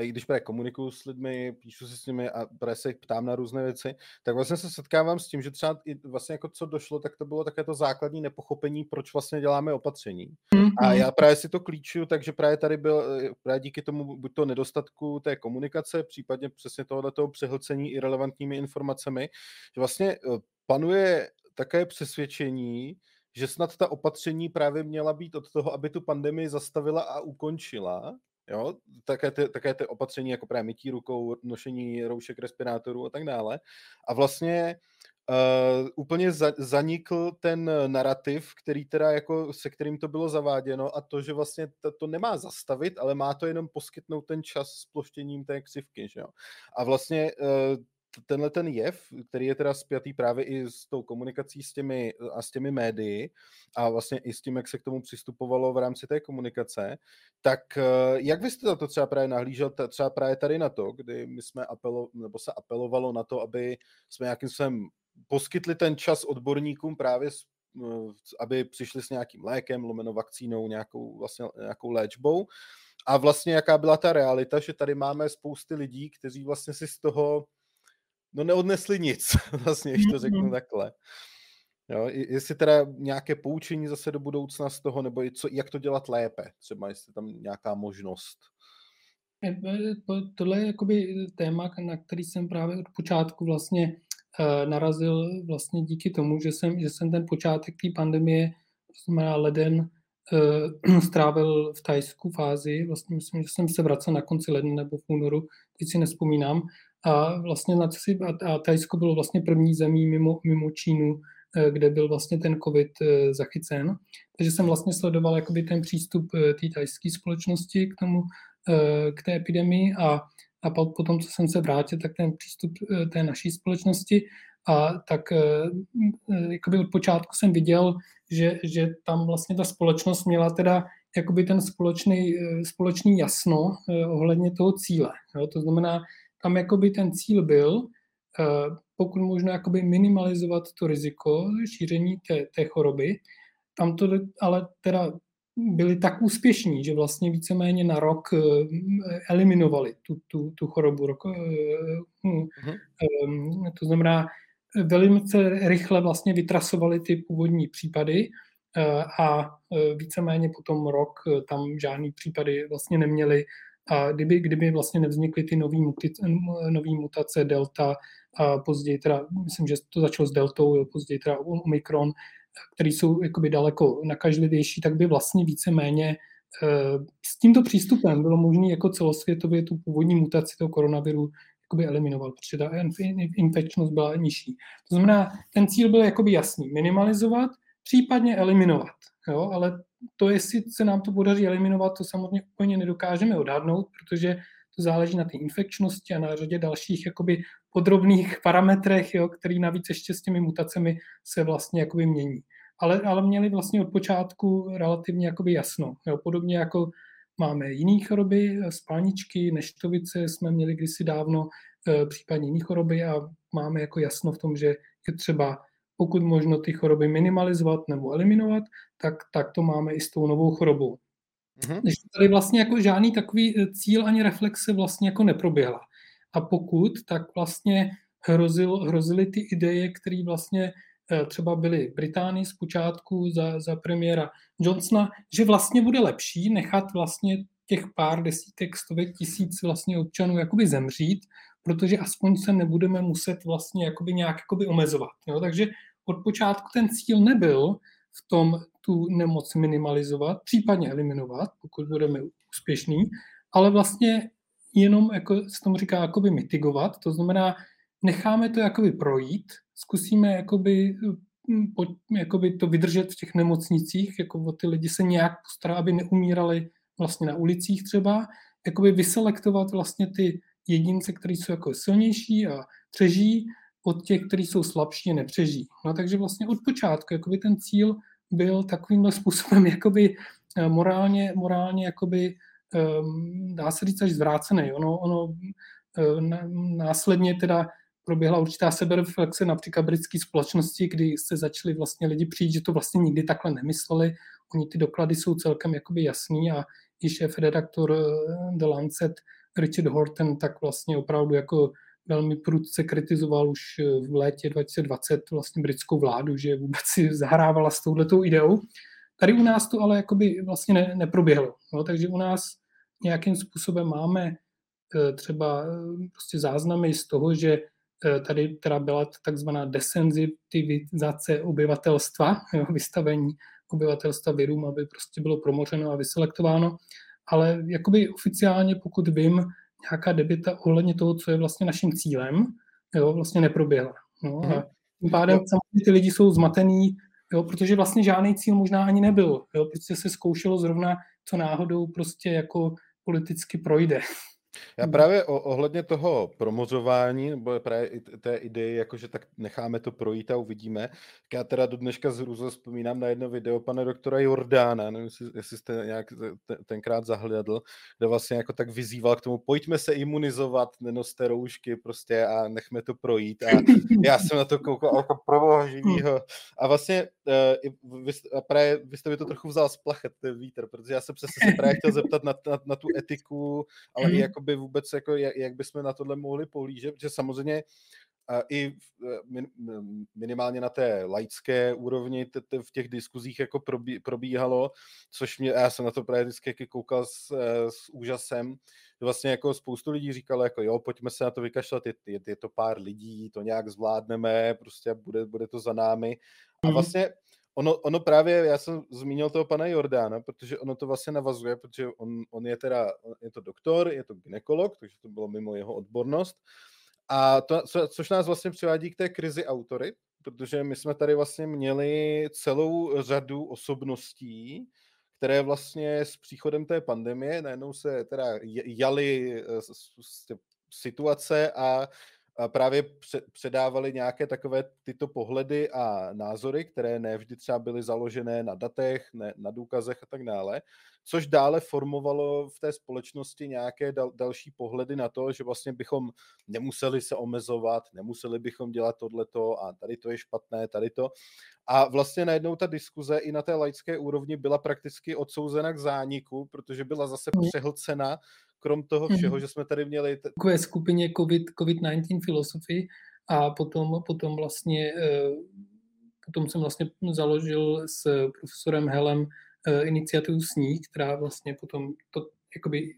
i když právě komunikuju s lidmi, píšu si s nimi a právě se jich ptám na různé věci, tak vlastně se setkávám s tím, že třeba i vlastně jako co došlo, tak to bylo také to základní nepochopení, proč vlastně děláme opatření. Mm-hmm. A já právě si to klíčuju, takže právě tady byl, právě díky tomu buď to nedostatku té komunikace, případně přesně tohoto přehlcení i relevantními informacemi, že vlastně eh, panuje také přesvědčení, že snad ta opatření právě měla být od toho, aby tu pandemii zastavila a ukončila, Jo, také ty, také ty opatření jako právě mytí rukou, nošení roušek, respirátorů a tak dále. A vlastně uh, úplně za, zanikl ten narrativ, který teda jako, se kterým to bylo zaváděno a to, že vlastně to, to nemá zastavit, ale má to jenom poskytnout ten čas s ploštěním té křivky, že jo. A vlastně uh, tenhle ten jev, který je teda spjatý právě i s tou komunikací s těmi, a s těmi médii a vlastně i s tím, jak se k tomu přistupovalo v rámci té komunikace, tak eh, jak vy jste to třeba právě nahlížel třeba právě tady na to, kdy my jsme apelo, nebo se apelovalo na to, aby jsme nějakým způsobem poskytli ten čas odborníkům právě eh, aby přišli s nějakým lékem, lomeno vakcínou, nějakou, vlastně, nějakou léčbou. A vlastně jaká byla ta realita, že tady máme spousty lidí, kteří vlastně si z toho no neodnesli nic, vlastně, když to řeknu mm-hmm. takhle. Jo, jestli teda nějaké poučení zase do budoucna z toho, nebo co, jak to dělat lépe, třeba jestli tam nějaká možnost. Tohle je jakoby téma, na který jsem právě od počátku vlastně uh, narazil vlastně díky tomu, že jsem, že jsem ten počátek té pandemie, to znamená leden, uh, strávil v tajsku fázi. Vlastně myslím, že jsem se vracel na konci ledna nebo v únoru, teď si nespomínám. A vlastně na a, a Tajsko bylo vlastně první zemí mimo, mimo Čínu, eh, kde byl vlastně ten COVID eh, zachycen. Takže jsem vlastně sledoval jakoby ten přístup eh, té tajské společnosti k tomu, k té epidemii a, a potom, co jsem se vrátil, tak ten přístup té naší společnosti a tak jakoby od počátku jsem viděl, že, že tam vlastně ta společnost měla teda jakoby ten společný, společný jasno ohledně toho cíle. Jo? To znamená, tam jakoby ten cíl byl, eh, pokud možno jakoby minimalizovat to riziko šíření té, té choroby. Tam to ale teda byli tak úspěšní, že vlastně víceméně na rok eh, eliminovali tu, tu, tu chorobu. Uh-huh. To znamená, velice rychle vlastně vytrasovali ty původní případy a víceméně potom rok tam žádný případy vlastně neměli a kdyby, kdyby vlastně nevznikly ty nové nový mutace delta a později teda, myslím, že to začalo s deltou, později teda omikron, které jsou jakoby daleko nakažlivější, tak by vlastně víceméně eh, s tímto přístupem bylo možné jako celosvětově tu původní mutaci toho koronaviru jakoby eliminovat, protože ta infekčnost byla nižší. To znamená, ten cíl byl jakoby jasný, minimalizovat, případně eliminovat. Jo? Ale to, jestli se nám to podaří eliminovat, to samozřejmě úplně nedokážeme odhadnout, protože to záleží na té infekčnosti a na řadě dalších jakoby podrobných parametrech, jo, který navíc ještě s těmi mutacemi se vlastně jakoby mění. Ale, ale měli vlastně od počátku relativně jakoby jasno. Jo, podobně jako máme jiné choroby, spálničky, neštovice jsme měli kdysi dávno, e, případně jiné choroby a máme jako jasno v tom, že je třeba pokud možno ty choroby minimalizovat nebo eliminovat, tak, tak to máme i s tou novou chorobou. Mm-hmm. Takže tady vlastně jako žádný takový eh, cíl ani reflexe vlastně jako neproběhla. A pokud, tak vlastně hrozil, hrozily ty ideje, které vlastně eh, třeba byly Británii zpočátku za, za premiéra Johnsona, že vlastně bude lepší nechat vlastně těch pár desítek, stovek tisíc vlastně občanů jakoby zemřít, protože aspoň se nebudeme muset vlastně jakoby nějak jakoby omezovat. Jo? Takže od počátku ten cíl nebyl v tom tu nemoc minimalizovat, případně eliminovat, pokud budeme úspěšní, ale vlastně jenom, jako se tomu říká, jakoby mitigovat, to znamená, necháme to jakoby projít, zkusíme jakoby, hm, jakoby to vydržet v těch nemocnicích, jako o ty lidi se nějak postarat, aby neumírali vlastně na ulicích třeba, jakoby vyselektovat vlastně ty jedince, kteří jsou jako silnější a přežijí od těch, kteří jsou slabší, nepřežijí. No takže vlastně od počátku jakoby ten cíl byl takovýmhle způsobem jakoby eh, morálně, morálně jakoby, ehm, dá se říct až zvrácený. Ono, ono eh, následně teda proběhla určitá sebereflexe například britské společnosti, kdy se začali vlastně lidi přijít, že to vlastně nikdy takhle nemysleli. Oni ty doklady jsou celkem jakoby jasný a i šéf redaktor eh, The Lancet Richard Horton tak vlastně opravdu jako velmi prudce kritizoval už eh, v létě 2020 vlastně britskou vládu, že vůbec si zahrávala s touhletou ideou. Tady u nás to ale jakoby vlastně ne, neproběhlo. No, takže u nás nějakým způsobem máme eh, třeba prostě záznamy z toho, že tady teda byla takzvaná desenzitivizace obyvatelstva, jo, vystavení obyvatelstva virům, aby prostě bylo promořeno a vyselektováno. Ale jakoby oficiálně, pokud vím, nějaká debita ohledně toho, co je vlastně naším cílem, jo, vlastně neproběhla. No, a mhm. tím pádem samozřejmě ty lidi jsou zmatený, jo, protože vlastně žádný cíl možná ani nebyl. Jo, prostě se zkoušelo zrovna, co náhodou prostě jako politicky projde. Já hmm. právě o, ohledně toho promozování, nebo právě i té idei, jakože tak necháme to projít a uvidíme, já teda do dneška z Ruzo vzpomínám na jedno video pana doktora Jordána, nevím, jestli, jestli jste nějak tenkrát zahledl, kde vlastně jako tak vyzýval k tomu, pojďme se imunizovat, nenoste roušky prostě a nechme to projít. A já jsem na to koukal jako proboha živýho. A vlastně uh, vy, a právě, vy jste mi to trochu vzal z plachet, ten vítr, protože já jsem se právě chtěl zeptat na, na, na tu etiku, ale i jako by vůbec, jako, jak, jak bychom na tohle mohli pohlížet, protože samozřejmě i e, minimálně na té laické úrovni v těch diskuzích jako probíhalo, což mě, já jsem na to právě vždycky koukal s, e, s úžasem, vlastně jako spoustu lidí říkalo, jako jo, pojďme se na to vykašlat, je, je, je to pár lidí, to nějak zvládneme, prostě bude, bude to za námi. A mhm. vlastně ono, ono právě, já jsem zmínil toho pana Jordána, protože ono to vlastně navazuje, protože on, on je teda, je to doktor, je to ginekolog, takže to bylo mimo jeho odbornost. A to, co, což nás vlastně přivádí k té krizi autory, protože my jsme tady vlastně měli celou řadu osobností, které vlastně s příchodem té pandemie najednou se teda jali eh, situace a právě předávali nějaké takové tyto pohledy a názory, které nevždy třeba byly založené na datech, ne, na důkazech a tak dále, což dále formovalo v té společnosti nějaké dal, další pohledy na to, že vlastně bychom nemuseli se omezovat, nemuseli bychom dělat tohleto a tady to je špatné, tady to. A vlastně najednou ta diskuze i na té laické úrovni byla prakticky odsouzena k zániku, protože byla zase hmm. přehlcena krom toho všeho, mm. že jsme tady měli... T- Takové skupině COVID, COVID-19 filosofii a potom, potom vlastně eh, potom jsem vlastně založil s profesorem Helem eh, iniciativu Sníh, která vlastně potom to jakoby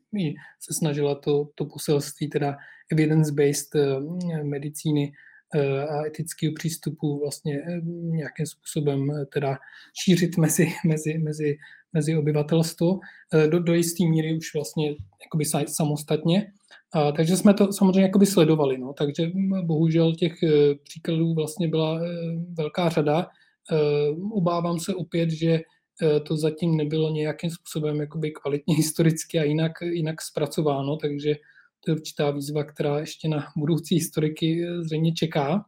se snažila to, to poselství teda evidence-based eh, medicíny a etického přístupu vlastně nějakým způsobem teda šířit mezi, mezi, mezi mezi obyvatelstvo eh, do, do jisté míry už vlastně jakoby samostatně. A, takže jsme to samozřejmě jakoby sledovali. No. Takže bohužel těch eh, příkladů vlastně byla eh, velká řada. Obávám se opět, že to zatím nebylo nějakým způsobem jakoby kvalitně historicky a jinak, jinak zpracováno, takže to je určitá výzva, která ještě na budoucí historiky zřejmě čeká.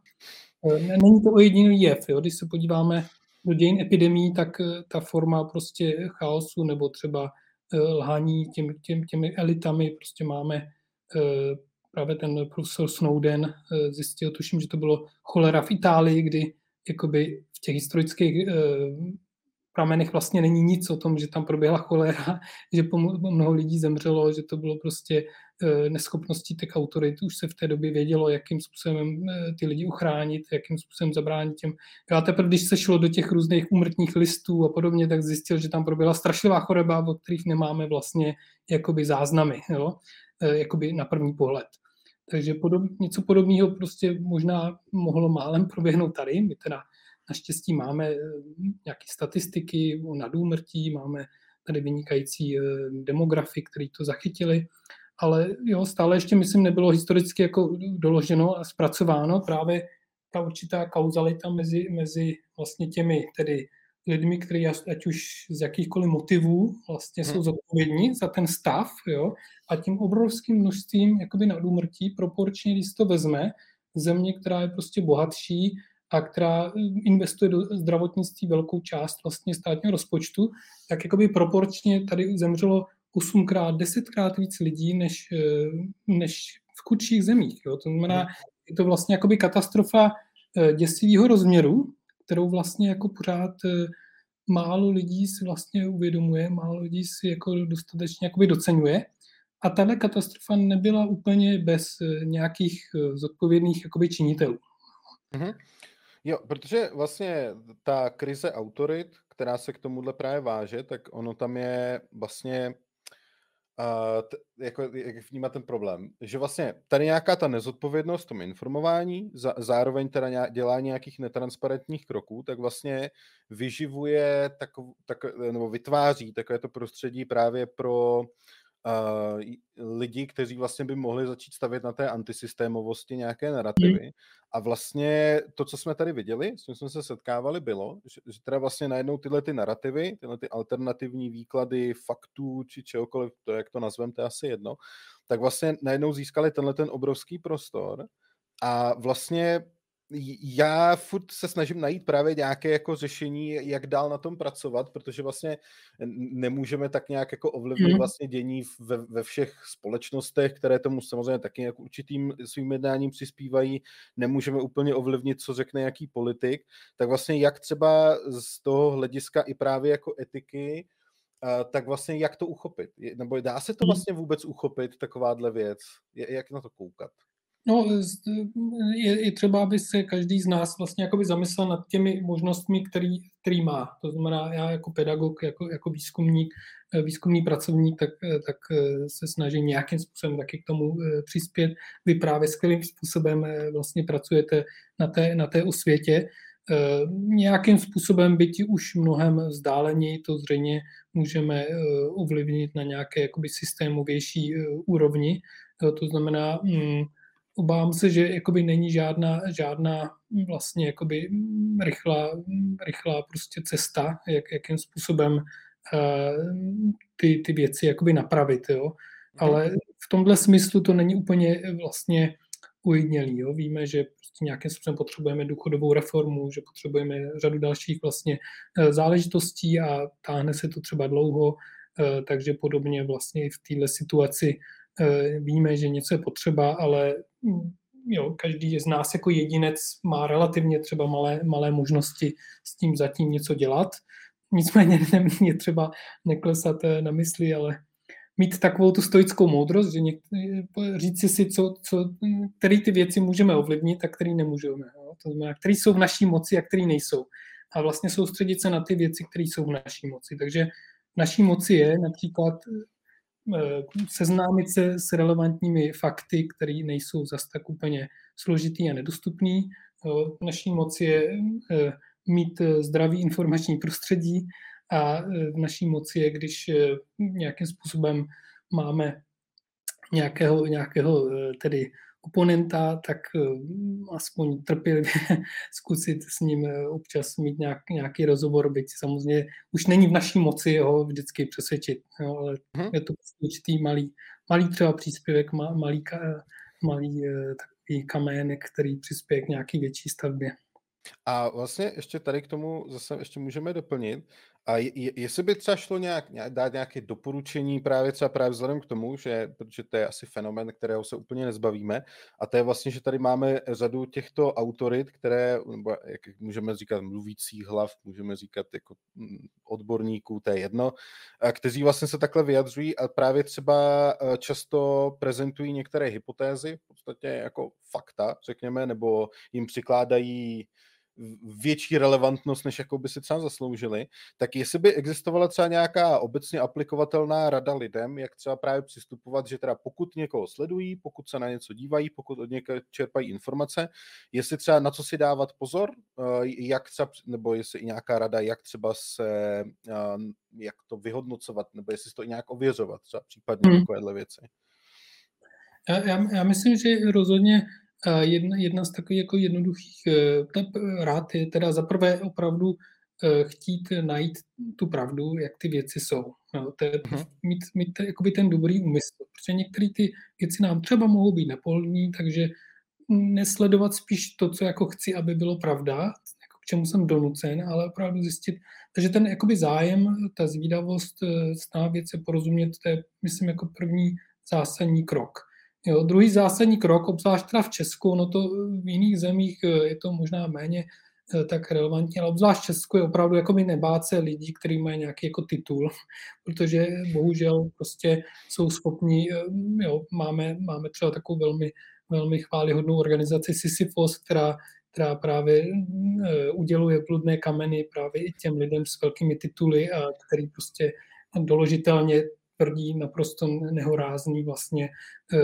Není to o jediný jev. Jo? Když se podíváme do dějin epidemí, tak eh, ta forma prostě chaosu nebo třeba eh, lhaní těm, těm, těmi elitami prostě máme eh, právě ten profesor Snowden zjistil, tuším, že to bylo cholera v Itálii, kdy jakoby v těch historických pramenech vlastně není nic o tom, že tam proběhla cholera, že mnoho lidí zemřelo, že to bylo prostě neschopností těch autorit. Už se v té době vědělo, jakým způsobem e, ty lidi uchránit, jakým způsobem zabránit těm. Já teprve, když se šlo do těch různých úmrtních listů a podobně, tak zjistil, že tam proběhla strašlivá choroba, o kterých nemáme vlastně jakoby záznamy, jo? E, jakoby na první pohled. Takže podob, něco podobného prostě možná mohlo málem proběhnout tady. My teda Naštěstí máme nějaké statistiky o nadúmrtí, máme tady vynikající demografy, kteří to zachytili, ale jo, stále ještě, myslím, nebylo historicky jako doloženo a zpracováno právě ta určitá kauzalita mezi, mezi vlastně těmi tedy lidmi, kteří ať už z jakýchkoliv motivů vlastně jsou hmm. zodpovědní za ten stav, jo, a tím obrovským množstvím jakoby nadúmrtí proporčně, když to vezme, země, která je prostě bohatší, a která eh, investuje do zdravotnictví velkou část vlastně státního rozpočtu, tak jakoby proporčně tady zemřelo 8krát, 10krát víc lidí než, eh, než v chudších zemích. Jo. To znamená, je to vlastně jakoby katastrofa děsivého rozměru, kterou vlastně jako pořád málo lidí si vlastně uvědomuje, málo lidí si jako dostatečně jakoby docenuje. A tahle katastrofa nebyla úplně bez nějakých zodpovědných jakoby činitelů. Mm-hmm. Jo, protože vlastně ta krize autorit, která se k tomuhle právě váže, tak ono tam je vlastně Uh, t- jako, jak vnímat ten problém, že vlastně tady nějaká ta nezodpovědnost v tom informování, za, zároveň teda nějak, dělá nějakých netransparentních kroků, tak vlastně vyživuje takov, tak, nebo vytváří takové to prostředí právě pro uh, lidi, kteří vlastně by mohli začít stavět na té antisystémovosti nějaké narrativy. Hmm. A vlastně to, co jsme tady viděli, s tím jsme se setkávali, bylo, že, že teda vlastně najednou tyhle ty narrativy, tyhle ty alternativní výklady faktů či čehokoliv, to jak to nazveme, to je asi jedno, tak vlastně najednou získali tenhle ten obrovský prostor a vlastně já furt se snažím najít právě nějaké jako řešení, jak dál na tom pracovat, protože vlastně nemůžeme tak nějak jako ovlivnit mhm. vlastně dění ve, ve všech společnostech, které tomu samozřejmě taky jako určitým svým jednáním přispívají. Nemůžeme úplně ovlivnit, co řekne jaký politik. Tak vlastně jak třeba z toho hlediska i právě jako etiky, tak vlastně jak to uchopit? Nebo dá se to mhm. vlastně vůbec uchopit, takováhle věc? Jak na to koukat? No, je, je třeba, aby se každý z nás vlastně jakoby zamyslel nad těmi možnostmi, který, který má. To znamená, já jako pedagog, jako, jako výzkumník, výzkumný pracovník, tak, tak se snažím nějakým způsobem taky k tomu eh, přispět. Vy právě skvělým způsobem eh, vlastně pracujete na té, na té osvětě. Eh, nějakým způsobem, byť už mnohem vzdáleněji, to zřejmě můžeme ovlivnit na nějaké jakoby systémovější úrovni. To znamená, mm, obávám se, že jakoby není žádná, žádná vlastně jakoby rychlá, rychlá prostě cesta, jak, jakým způsobem uh, ty, ty věci jakoby napravit, jo. Ale v tomhle smyslu to není úplně vlastně ujednělý, jo. Víme, že prostě nějakým způsobem potřebujeme důchodovou reformu, že potřebujeme řadu dalších vlastně eh, záležitostí a táhne se to třeba dlouho, eh, takže podobně vlastně i v této situaci víme, že něco je potřeba, ale jo, každý z nás jako jedinec má relativně třeba malé, malé možnosti s tím zatím něco dělat. Nicméně je třeba neklesat eh, na mysli, ale mít takovou tu stoickou moudrost, že něk- říci si, co, co, který ty věci můžeme ovlivnit a který nemůžeme. Jo? To znamená, který jsou v naší moci a který nejsou. A vlastně soustředit se na ty věci, které jsou v naší moci. Takže v naší moci je například Eh, seznámit se s relevantními fakty, které nejsou zas tak úplně složitý a nedostupný. V naší moci je eh, mít zdravý informační prostředí a eh, naší moci je, když nějakým způsobem máme nějakého, nějakého tedy oponenta, tak eh, aspoň trpělivě zkusit s ním eh, občas mít nějak, nějaký rozhovor, byť samozřejmě už není v naší moci ho vždycky přesvědčit, jo, ale hmm. je to prostě určitý malý, malý třeba příspěvek, malý, malý eh, takový kamének, který přispěje k nějaký větší stavbě. A vlastně ještě tady k tomu zase ještě můžeme doplnit, a je, jestli by třeba šlo nějak, dát nějaké doporučení právě třeba právě vzhledem k tomu, že, protože to je asi fenomen, kterého se úplně nezbavíme, a to je vlastně, že tady máme řadu těchto autorit, které, nebo jak můžeme říkat, mluvících hlav, můžeme říkat jako mm, odborníků, to je jedno, a kteří vlastně se takhle vyjadřují a právě třeba e, často prezentují některé hypotézy, v podstatě jako fakta, řekněme, nebo jim přikládají větší relevantnost, než jakou by si třeba zasloužili, tak jestli by existovala třeba nějaká obecně aplikovatelná rada lidem, jak třeba právě přistupovat, že teda pokud někoho sledují, pokud se na něco dívají, pokud od někoho čerpají informace, jestli třeba na co si dávat pozor, eh, jak třeba, nebo jestli i nějaká rada, jak třeba se, eh, jak to vyhodnocovat, nebo jestli to i nějak ověřovat, třeba případně hmm. takovéhle věci. Já, já, já myslím, že rozhodně Jedna, jedna z takových jako jednoduchých eh, rád je teda zaprvé opravdu eh, chtít najít tu pravdu, jak ty věci jsou. No, to je uh-huh. mít, mít jakoby ten dobrý úmysl, protože některé ty věci nám třeba mohou být nepohodlní, takže nesledovat spíš to, co jako chci, aby bylo pravda, jako k čemu jsem donucen, ale opravdu zjistit, takže ten jakoby zájem, ta zvídavost, eh, snaha věci porozumět, to je, myslím, jako první zásadní krok. Jo, druhý zásadní krok, obzvlášť teda v Česku, no to v jiných zemích eh, je to možná méně eh, tak relevantní, ale obzvlášť v Česku je opravdu jako by nebát se lidí, kteří mají nějaký jako titul, protože bohužel prostě jsou schopní, eh, jo, máme, máme třeba takovou velmi, velmi chválihodnou organizaci Sisyphos, která, která právě uděluje bludné kameny právě i těm lidem s velkými tituly, a který prostě doložitelně tvrdí naprosto nehorázný vlastně eh,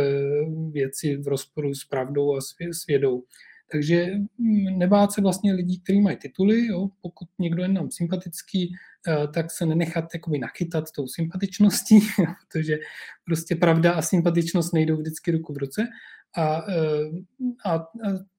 věci v rozporu s pravdou a s vědou. Takže mm, nebát se vlastně lidí, kteří mají tituly, jo, pokud někdo je nám sympatický, eh, tak se nenechat jakoby nachytat tou sympatičností, protože prostě pravda a sympatičnost nejdou vždycky ruku v ruce a, eh, a,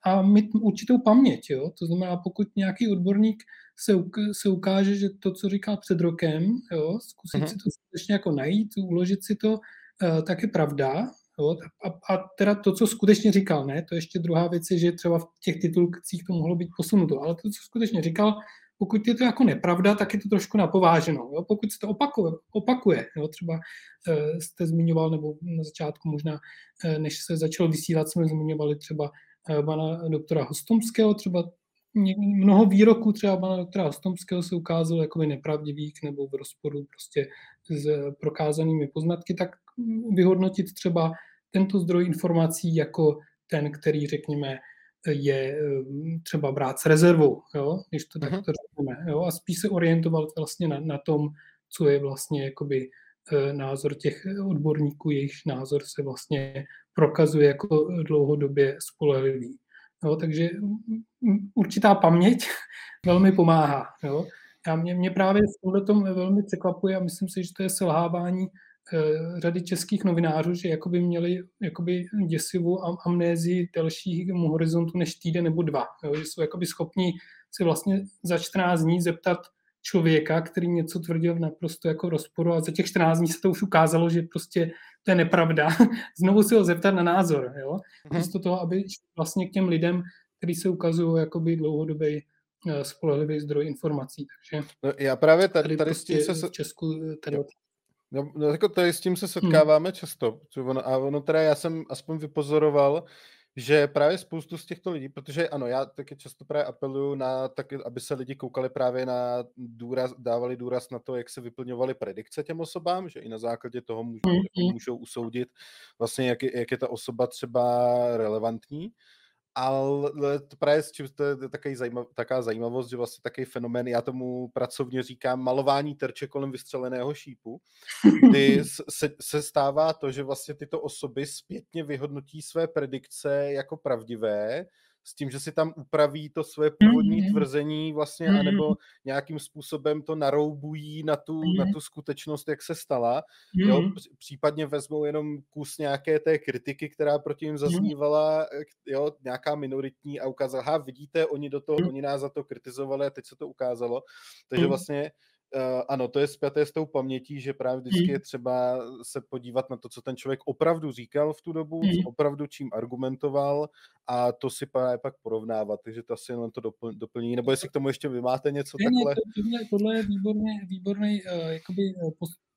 a mít určitou paměť. Jo? To znamená, pokud nějaký odborník se, se ukáže, že to, co říkal před rokem, jo, zkusit mm-hmm. si to skutečně jako najít, uložit si to, uh, tak je pravda. Jo? A, a teda to, co skutečně říkal, ne, to ještě druhá věc je, že třeba v těch titulcích to mohlo být posunuto, ale to, co skutečně říkal, pokud je to jako nepravda, tak je to trošku napováženo. Jo? Pokud se to opakuje, opakuje jo? třeba uh, jste zmiňoval, nebo na začátku možná, uh, než se začalo vysílat, jsme zmiňovali třeba uh, pana doktora Hostomského, třeba mnoho výroků třeba pana doktora Hostomského se ukázalo jako nepravdivých nebo v rozporu prostě s prokázanými poznatky, tak vyhodnotit třeba tento zdroj informací jako ten, který, řekněme, je třeba brát s rezervou, jo? když to uh-huh. takto řekneme, jo? a spíš se orientovat vlastně na, na tom, co je vlastně jakoby e, názor těch odborníků, jejichž názor se vlastně prokazuje jako dlouhodobě spolehlivý. Jo, takže určitá paměť velmi pomáhá. Jo. A mě, mě právě v tom velmi překvapuje a myslím si, že to je selhávání eh, řady českých novinářů, že jakoby měli jakoby děsivou amnézii delšímu horizontu než týden nebo dva. Jo, že jsou jakoby schopni si vlastně za 14 dní zeptat člověka, který něco tvrdil v naprosto jako rozporu a za těch 14 dní se to už ukázalo, že prostě to je nepravda. Znovu si ho zeptat na názor, jo? Mm-hmm. Místo toho, aby vlastně k těm lidem, kteří se ukazují jakoby dlouhodobý eh, spolehlivý zdroj informací. Takže no, já právě tady, tady, tady prostě s tím se... V Česku eh, tady... No, no, jako tady s tím se setkáváme hmm. často. A ono teda já jsem aspoň vypozoroval, že právě spoustu z těchto lidí, protože ano, já taky často právě apeluju na, tak, aby se lidi koukali právě na důraz, dávali důraz na to, jak se vyplňovaly predikce těm osobám, že i na základě toho můžou, mm-hmm. můžou usoudit vlastně, jak je, jak je ta osoba třeba relevantní ale to právě s čím to je takový zajímav, taká zajímavost, že vlastně takový fenomén, já tomu pracovně říkám malování terče kolem vystřeleného šípu, kdy se, se stává to, že vlastně tyto osoby zpětně vyhodnotí své predikce jako pravdivé, s tím, že si tam upraví to své původní mm-hmm. tvrzení vlastně, mm-hmm. anebo nějakým způsobem to naroubují na tu, mm-hmm. na tu skutečnost, jak se stala. Mm-hmm. Jo? Případně vezmou jenom kus nějaké té kritiky, která proti jim zaznívala, jo? nějaká minoritní a ukázala, ha, vidíte, oni, do toho, mm-hmm. oni nás za to kritizovali a teď se to ukázalo. Takže mm-hmm. vlastně Uh, ano, to je spjaté s tou pamětí, že právě vždycky hmm. je třeba se podívat na to, co ten člověk opravdu říkal v tu dobu, co opravdu čím argumentoval a to si právě pak porovnávat, takže to asi jenom to dopl- doplní, nebo jestli k tomu ještě vy máte něco ne, takhle? Ne, tohle, tohle je výborný, výborný uh, jakoby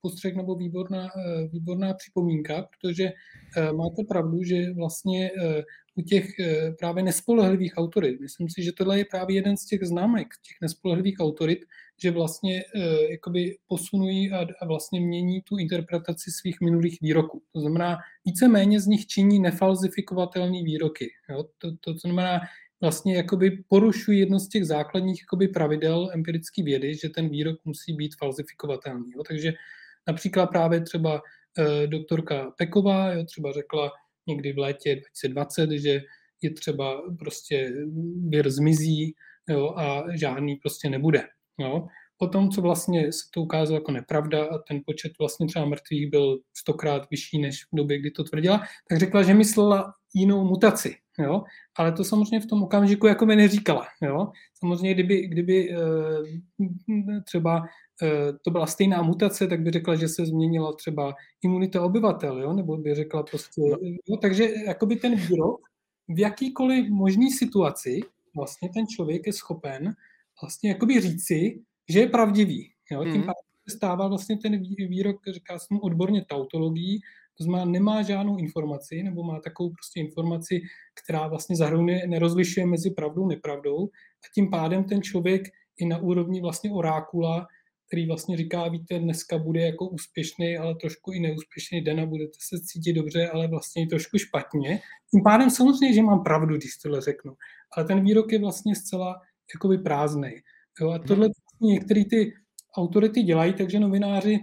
postřeh nebo výborná, uh, výborná připomínka, protože uh, máte pravdu, že vlastně uh, u těch právě nespolehlivých autorit, myslím si, že tohle je právě jeden z těch známek těch nespolehlivých autorit, že vlastně uh, jakoby posunují a, a vlastně mění tu interpretaci svých minulých výroků. To znamená, víceméně z nich činí nefalzifikovatelné výroky. Jo? To, to, to znamená, vlastně jakoby porušují jedno z těch základních jakoby pravidel empirické vědy, že ten výrok musí být falzifikovatelný. Jo? Takže například právě třeba uh, doktorka Peková jo, třeba řekla někdy v létě 2020, že je třeba prostě vir zmizí jo, a žádný prostě nebude. Jo. Potom, co vlastně se to ukázalo jako nepravda a ten počet vlastně třeba mrtvých byl stokrát vyšší než v době, kdy to tvrdila, tak řekla, že myslela jinou mutaci. Jo? Ale to samozřejmě v tom okamžiku jako by neříkala. Jo? Samozřejmě, kdyby, kdyby eh, třeba eh, to byla stejná mutace, tak by řekla, že se změnila třeba imunita obyvatel, jo? nebo by řekla prostě... No. Jo? Takže jakoby ten výrok v jakýkoliv možný situaci vlastně ten člověk je schopen vlastně jakoby říci, že je pravdivý. Jo? Tím mm. pádem se stává vlastně ten výrok, říká se mu odborně tautologií, To znamená, nemá žádnou informaci, nebo má takovou prostě informaci, která vlastně zahrnuje, nerozlišuje mezi pravdou a nepravdou. A tím pádem ten člověk i na úrovni vlastně orákula, který vlastně říká, víte, dneska bude jako úspěšný, ale trošku i neúspěšný den a budete se cítit dobře, ale vlastně i trošku špatně. Tím pádem samozřejmě, že mám pravdu, když tohle řeknu. Ale ten výrok je vlastně zcela jakoby prázdný. Jo? A tohle vlastně některé ty autority dělají, takže novináři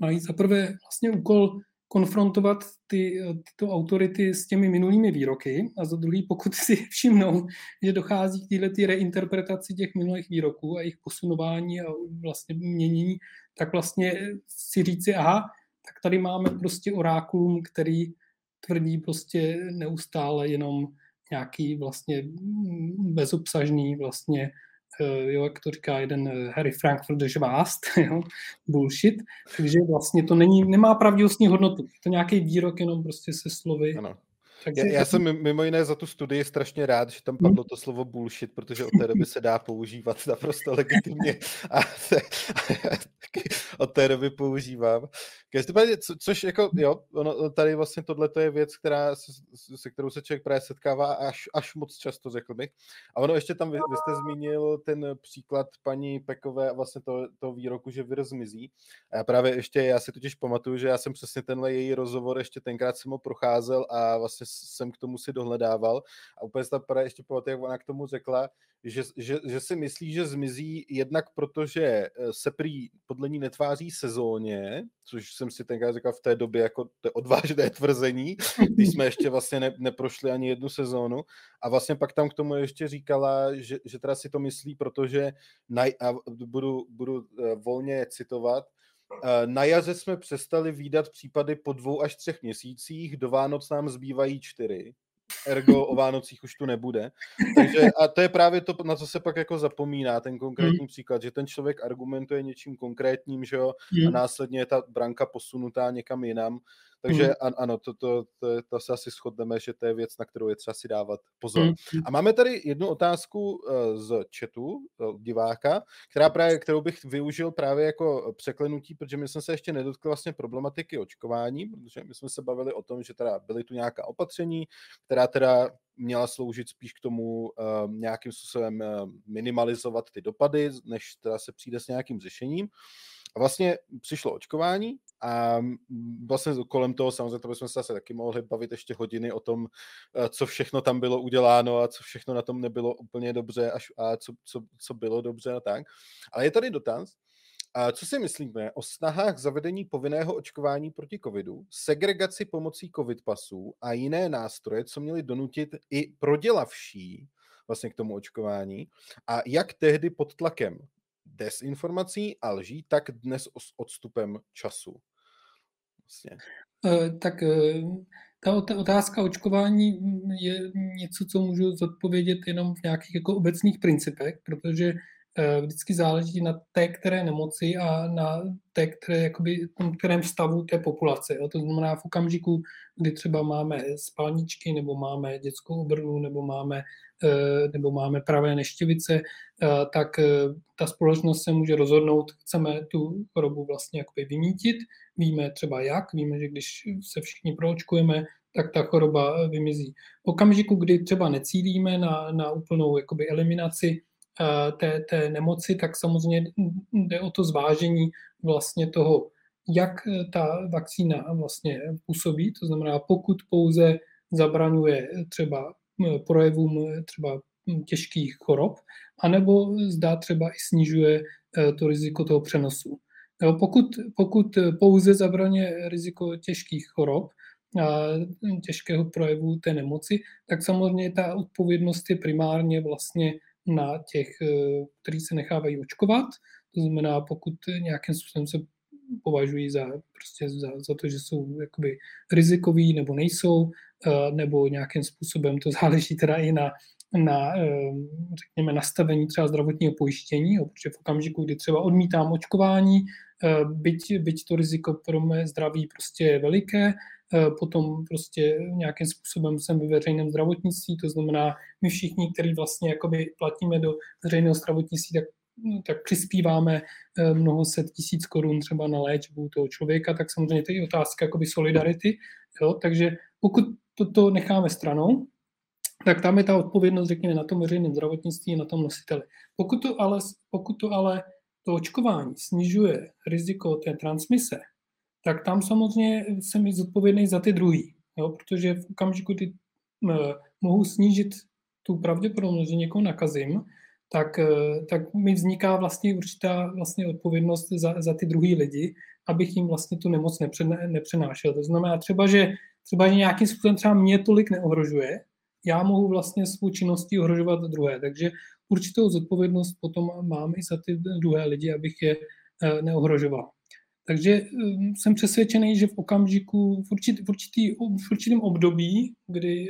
mají zaprvé vlastně úkol konfrontovat ty, tyto autority s těmi minulými výroky a za druhý, pokud si všimnou, že dochází k této reinterpretaci těch minulých výroků a jejich posunování a vlastně měnění, tak vlastně si říci, aha, tak tady máme prostě orákulum, který tvrdí prostě neustále jenom nějaký vlastně bezobsažný vlastně Eh, jo, jak to říká jeden eh, Harry Frankfurt de Schwast, jo, bullshit, takže vlastně to není, nemá pravdivostní hodnotu, to nějaký výrok jenom prostě se slovy. Ano. Takže já, já jsem mimo jiné za tu studii strašně rád, že tam padlo to slovo bullshit, protože od té doby se dá používat naprosto legitimně a, se, a od té doby používám. Každopádně, co, což jako, jo, ono, tady vlastně tohle je věc, která, se, se kterou se člověk právě setkává až, až moc často, řekl bych. A ono ještě tam, vy, vy jste zmínil ten příklad paní Pekové a vlastně to, to výroku, že vir zmizí. A já právě ještě, já si totiž pamatuju, že já jsem přesně tenhle její rozhovor, ještě tenkrát jsem ho procházel a vlastně jsem k tomu si dohledával. A úplně se tam ještě pamatuju, jak ona k tomu řekla, že, že, že si myslí, že zmizí jednak protože eh, se prý podle ní netváří sezóně, což jsem si tenkrát říkal v té době jako to odvážné tvrzení, když jsme ještě vlastně ne, neprošli ani jednu sezónu. A vlastně pak tam k tomu ještě říkala, že, že teda si to myslí, protože na, a budu, budu eh, volně citovat, eh, na jaře jsme přestali výdat případy po dvou až třech měsících, do Vánoc nám zbývají čtyři ergo o Vánocích už tu nebude. Takže, a to je právě to, na co se pak jako zapomíná, ten konkrétní mm. příklad, že ten člověk argumentuje něčím konkrétním, že jo, mm. a následně je ta branka posunutá někam jinam. Takže mm. ano, to, to, to, to se asi shodneme, že to je věc, na kterou je třeba si dávat pozor. Mm. A máme tady jednu otázku eh, z chatu eh, diváka, která právě, kterou bych využil právě jako překlenutí, protože my jsme se ještě nedotkli vlastně problematiky očkování, protože my jsme se bavili o tom, že teda byly tu nějaká opatření, která teda měla sloužit spíš k tomu uh, nějakým způsobem uh, minimalizovat ty dopady, než teda se přijde s nějakým řešením. A vlastně přišlo očkování a vlastně kolem toho samozřejmě to bychom se asi taky mohli bavit ještě hodiny o tom, eh, co všechno tam bylo uděláno a co všechno na tom nebylo úplně dobře a co, co, co bylo dobře a tak. Ale je tady dotaz, a co si myslíme o snahách zavedení povinného očkování proti covidu, segregaci pomocí covid pasů a jiné nástroje, co měly donutit i prodělavší vlastně k tomu očkování a jak tehdy pod tlakem desinformací a lží, tak dnes s odstupem času. Vlastně. Tak eh, ta otázka očkování je něco, co můžu zodpovědět jenom v nějakých jako obecných principech, protože vždycky záleží na té které nemoci a na té, které, jakoby, tom kterém stavu té populace. Jo. To znamená v okamžiku, kdy třeba máme spalničky, nebo máme dětskou obrnu, nebo máme, eh, nebo máme pravé neštěvice, eh, tak ta společnost se může rozhodnout, chceme tu chorobu vlastně jakoby vymítit. Víme třeba jak, víme, že když se všichni proočkujeme, tak ta choroba vymizí. V okamžiku, kdy třeba necílíme na, na úplnou jakoby eliminaci Eh, té, té nemoci, tak samozřejmě jde o to zvážení vlastně toho, jak eh, ta vakcína vlastně působí. To znamená, pokud pouze zabraňuje třeba eh, projevům třeba těžkých chorob, anebo zdá třeba i snižuje to riziko toho přenosu. Pokud, pokud pouze zabraňuje riziko těžkých chorob, a těžkého projevu té nemoci, tak samozřejmě ta odpovědnost je primárně vlastně na těch, eh, kteří se nechávají očkovat. To znamená, pokud nějakým způsobem se považují za, prostě za, za to, že jsou jakoby rizikoví nebo nejsou, eh, nebo nějakým způsobem to záleží teda i na, na eh, řekněme, nastavení třeba zdravotního pojištění, protože v okamžiku, kdy třeba odmítám očkování, byť, byť to riziko pro mé zdraví prostě je veliké, Eh, potom prostě nějakým způsobem jsem ve veřejném zdravotnictví, to znamená, my všichni, kteří vlastně jakoby platíme do veřejného zdravotnictví, tak no, tak přispíváme mnoho set tisíc korun třeba na léčbu toho člověka, tak samozřejmě to je otázka jakoby solidarity. Jo? Takže pokud to, to necháme stranou, tak tam je ta odpovědnost, řekněme, na tom veřejném zdravotnictví, na tom nositeli. Pokud to ale, pokud to, ale to očkování snižuje riziko té transmise, tak tam samozřejmě jsem i zodpovědný za ty druhý, jo? protože v okamžiku, kdy mohu snížit tu pravděpodobnost, že někoho nakazím, tak, eh, tak mi vzniká vlastně určitá vlastně odpovědnost za, za ty druhý lidi, abych jim vlastně tu nemoc nepřenášel. To znamená třeba, že třeba že nějakým způsobem třeba mě tolik neohrožuje, já mohu vlastně svou činností ohrožovat druhé. Takže určitou zodpovědnost potom mám i za ty druhé lidi, abych je eh, neohrožoval. Takže eh, jsem přesvědčený, že v okamžiku, v, určitý, v, určitý, v určitém období, kdy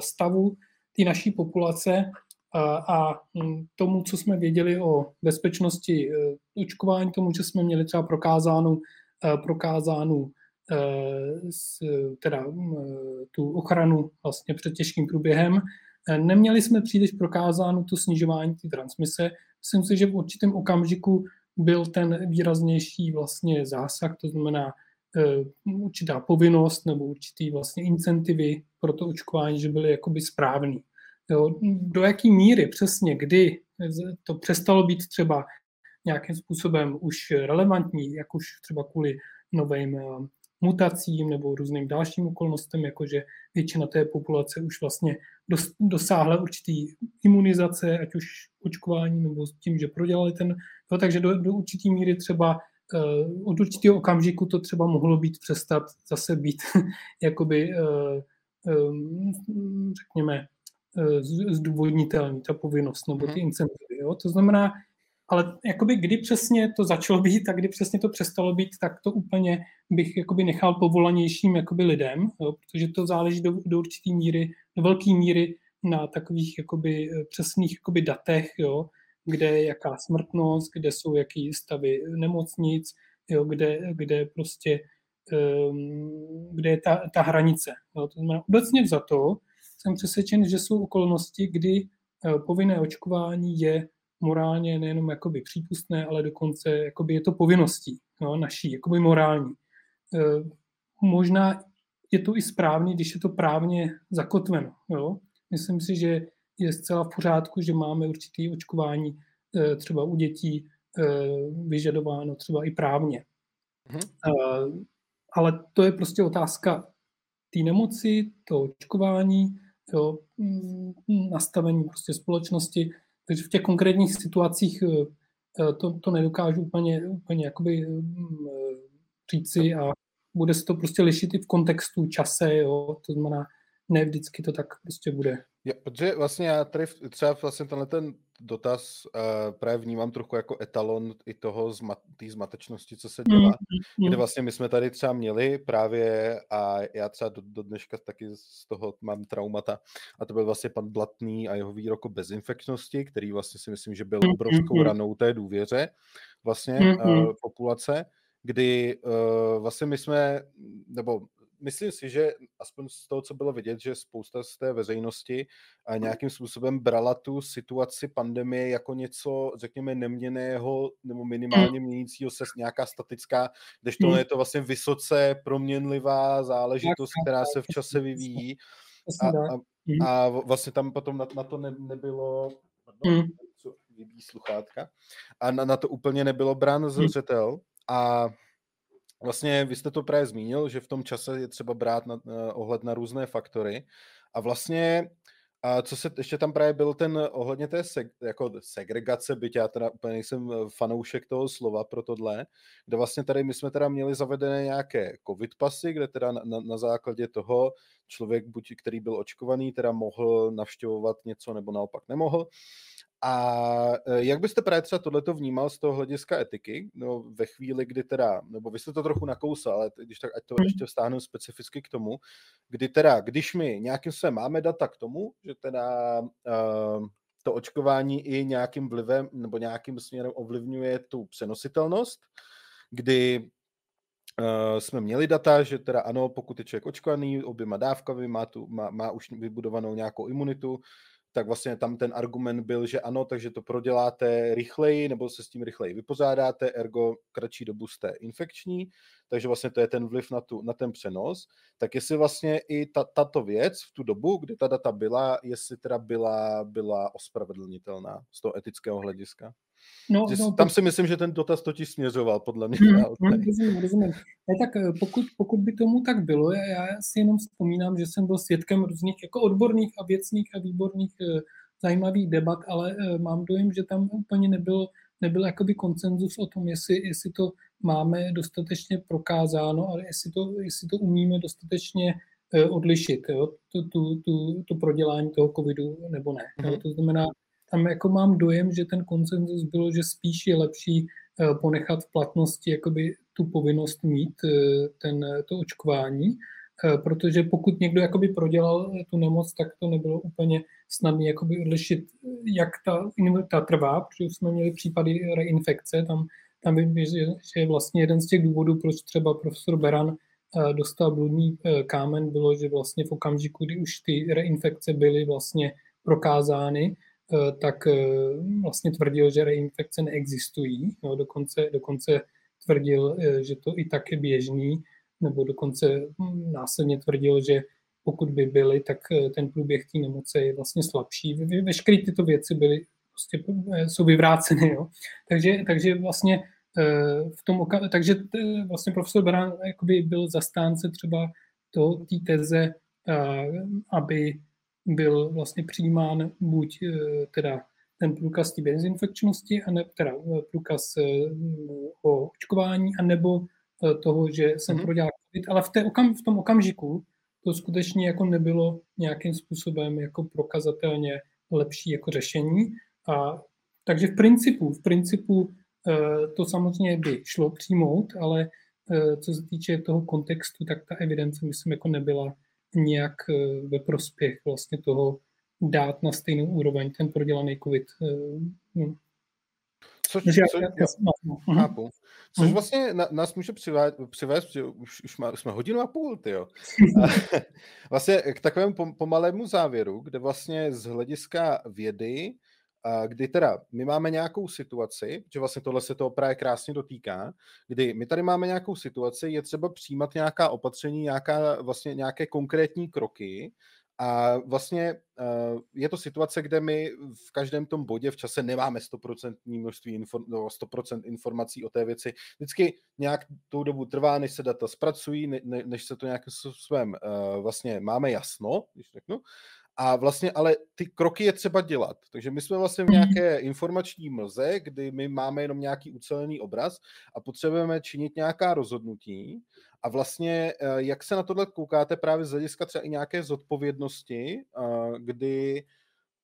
stavu té naší populace a, a hm, tomu, co jsme věděli o bezpečnosti e, očkování, tomu, že jsme měli třeba prokázánu, e, prokázánu teda hm, tu ochranu vlastně před těžkým průběhem. Neměli jsme příliš prokázánu to snižování té transmise. Myslím si, že v určitém okamžiku byl ten výraznější vlastně zásah, to znamená určitá povinnost nebo určitý vlastně incentivy pro to očkování, že byly jakoby správný. Jo, do jaký míry přesně, kdy to přestalo být třeba nějakým způsobem už relevantní, jak už třeba kvůli novým eh, mutacím nebo různým dalším okolnostem, jakože většina té populace už vlastně dosáhla určitý imunizace, ať už očkování nebo tím, že prodělali ten, jo, takže do, do určitý míry třeba uh, od určitého okamžiku to třeba mohlo být přestat zase být jakoby uh, um, řekněme zdůvodnitelný, ta povinnost nebo ty mhm. incentivy. Jo? To znamená, ale jakoby kdy přesně to začalo být a kdy přesně to přestalo být, tak to úplně bych jakoby nechal povolanějším jakoby lidem, jo? protože to záleží do, do určité míry, do velké míry na takových jakoby eh, přesných jakoby datech, jo? kde je jaká smrtnost, kde jsou jaký stavy nemocnic, jo? Kde, kde prostě um, kde je ta, ta hranice. Jo? To znamená, obecně za to, jsem přesvědčen, že jsou okolnosti, kdy eh, povinné očkování je morálně nejenom jakoby přípustné, ale dokonce jakoby je to povinností no, naší, jakoby morální. Eh, možná je to i správně, když je to právně zakotveno. Jo? Myslím si, že je zcela v pořádku, že máme určitý očkování eh, třeba u dětí vyžadováno třeba i právně. Mhm. Ale to je prostě otázka té nemoci, to očkování jo, nastavení prostě společnosti. Takže v těch konkrétních situacích eh, eh, to, to nedokážu úplně, úplně jakoby mm, eh, říci a bude se to prostě lišit i v kontextu čase, jo, to znamená, ne vždycky to tak prostě bude. Ja, protože vlastně já tady třeba vlastně tenhle ten dotaz uh, právě vnímám trochu jako etalon i toho zma, té zmatečnosti, co se dělá, mm, kde vlastně my jsme tady třeba měli právě a já třeba do, do dneška taky z toho mám traumata a to byl vlastně pan Blatný a jeho výrok o bezinfekčnosti, který vlastně si myslím, že byl obrovskou ranou té důvěře vlastně uh, populace, kdy uh, vlastně my jsme, nebo myslím si, že aspoň z toho, co bylo vidět, že spousta z té veřejnosti a nějakým způsobem brala tu situaci pandemie jako něco, řekněme, neměného nebo minimálně měnícího se nějaká statická, když to hmm. je to vlastně vysoce proměnlivá záležitost, která se v čase vyvíjí. A, a, hmm. a vlastně tam potom na, na to ne, nebylo, no, co vybí sluchátka, a na, na to úplně nebylo brán zřetel. A Vlastně vy jste to právě zmínil, že v tom čase je třeba brát na, uh, ohled na různé faktory a vlastně a co se ještě tam právě byl ten ohledně té seg, jako segregace, byť já teda úplně nejsem eh, fanoušek toho slova pro tohle, kde vlastně tady my jsme teda měli zavedené nějaké covid pasy, kde teda na, na, na základě toho člověk, buď který byl očkovaný, teda mohl navštěvovat něco nebo naopak nemohl. A e, jak byste právě třeba tohleto vnímal z toho hlediska etiky, no, ve chvíli, kdy teda, nebo vy jste to trochu nakousal, ale když tak, ať to hmm. ještě vstáhnu specificky k tomu, kdy teda, když my nějakým se máme data k tomu, že teda uh, to očkování i nějakým vlivem nebo nějakým směrem ovlivňuje tu přenositelnost, kdy Uh, jsme měli data, že teda ano, pokud je člověk očkovaný oběma dávkami, má, tu, má, má už vybudovanou nějakou imunitu, tak vlastně tam ten argument byl, že ano, takže to proděláte rychleji, nebo se s tím rychleji vypořádáte, ergo kratší dobu jste infekční, takže vlastně to je ten vliv na, tu, na ten přenos. Tak jestli vlastně i ta, tato věc v tu dobu, kdy ta data byla, jestli teda byla, byla ospravedlnitelná z toho etického hlediska? No, no, tam si myslím, že ten dotaz totiž směřoval, podle mě. Hmm, hmm, rozumím, rozumím. Ne, tak eh, pokud, pokud by tomu tak bylo, já si jenom vzpomínám, že jsem byl svědkem různých jako odborných a věcných a výborných eh, zajímavých debat, ale eh, mám dojem, že tam úplně nebyl, nebyl jakoby koncenzus o tom, jestli, jestli to máme dostatečně prokázáno, ale jestli to, jestli to umíme dostatečně odlišit, jo, tu, tu, tu, tu prodělání toho covidu nebo ne. Mm-hmm. Mhm. To znamená, tam jako mám dojem, že ten konsenzus bylo, že spíš je lepší eh, ponechat v platnosti jakoby tu povinnost mít eh, ten, to očkování, eh, protože pokud někdo jakoby prodělal tu nemoc, tak to nebylo úplně snadné jakoby odlišit, jak ta imunita trvá, protože jsme měli případy reinfekce, tam, tam by, že je vlastně jeden z těch důvodů, proč třeba profesor Beran dostal bludný kámen, bylo, že vlastně v okamžiku, kdy už ty reinfekce byly vlastně prokázány, Eh, tak eh, vlastně tvrdil, že reinfekce neexistují. No, dokonce, dokonce tvrdil, eh, že to i tak je běžný, nebo dokonce hm, následně tvrdil, že pokud by byly, tak ten průběh té nemoce je vlastně slabší. Veškeré tyto věci byly prostě, jsou vyvráceny. Jo. Takže, takže vlastně v tom oka- takže vlastně profesor Beran byl zastánce třeba té teze, aby byl vlastně přijímán buď eh, teda ten průkaz té bezinfekčnosti, a ne, teda eh, průkaz eh, o očkování, anebo toho, že jsem mm-hmm. prodělal COVID, ale v, té okam, v tom okamžiku to skutečně jako nebylo nějakým způsobem jako prokazatelně lepší jako řešení. A, takže v principu, v principu to samozřejmě by šlo přijmout, ale co se týče toho kontextu, tak ta evidence, myslím, jako nebyla nějak eh, ve prospěch vlastně toho dát na stejnou úroveň ten prodělaný COVID. Eh, no. Což, co, já, já, mhm. chápu. Což mhm. vlastně nás může přivést, přivést že už, už, má, už jsme hodinu a půl, tyjo. vlastně k takovému pomalému závěru, kde vlastně z hlediska vědy kdy teda my máme nějakou situaci, že vlastně tohle se to právě krásně dotýká, kdy my tady máme nějakou situaci, je třeba přijímat nějaká opatření, nějaká, vlastně nějaké konkrétní kroky, a vlastně je to situace, kde my v každém tom bodě v čase nemáme 100% množství inform, no 100% informací o té věci. Vždycky nějak tou dobu trvá, než se data zpracují, ne, než se to nějakým způsobem vlastně máme jasno, když řeknu. A vlastně ale ty kroky je třeba dělat. Takže my jsme vlastně v mhm. nějaké informační mlze, kdy my máme jenom nějaký ucelený obraz a potřebujeme činit nějaká rozhodnutí. A vlastně, eh, jak se na tohle koukáte právě z hlediska třeba i nějaké zodpovědnosti, eh, kdy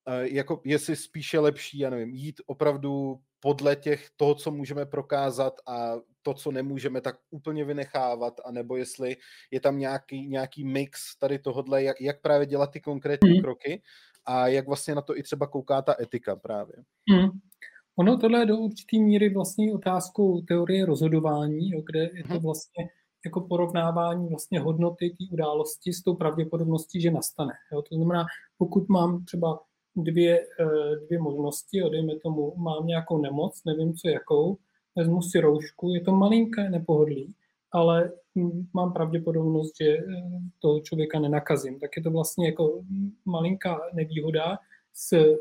eh, jako jestli spíše lepší, já nevím, jít opravdu podle těch toho, co můžeme prokázat a to, co nemůžeme, tak úplně vynechávat, anebo jestli je tam nějaký, nějaký mix tady tohodle, jak, jak právě dělat ty konkrétní hmm. kroky a jak vlastně na to i třeba kouká ta etika právě. Hmm. Ono tohle je do určitý míry vlastně otázkou teorie rozhodování, jo, kde je to mhm. vlastně jako porovnávání vlastně hodnoty té události s tou pravděpodobností, že nastane. Jo. To znamená, pokud mám třeba dvě, eh, dvě možnosti, jo, dejme tomu, mám nějakou nemoc, nevím co jakou, vezmu si roušku, je to malinké nepohodlí, ale mám pravděpodobnost, že eh, toho člověka nenakazím. Tak je to vlastně jako malinká nevýhoda s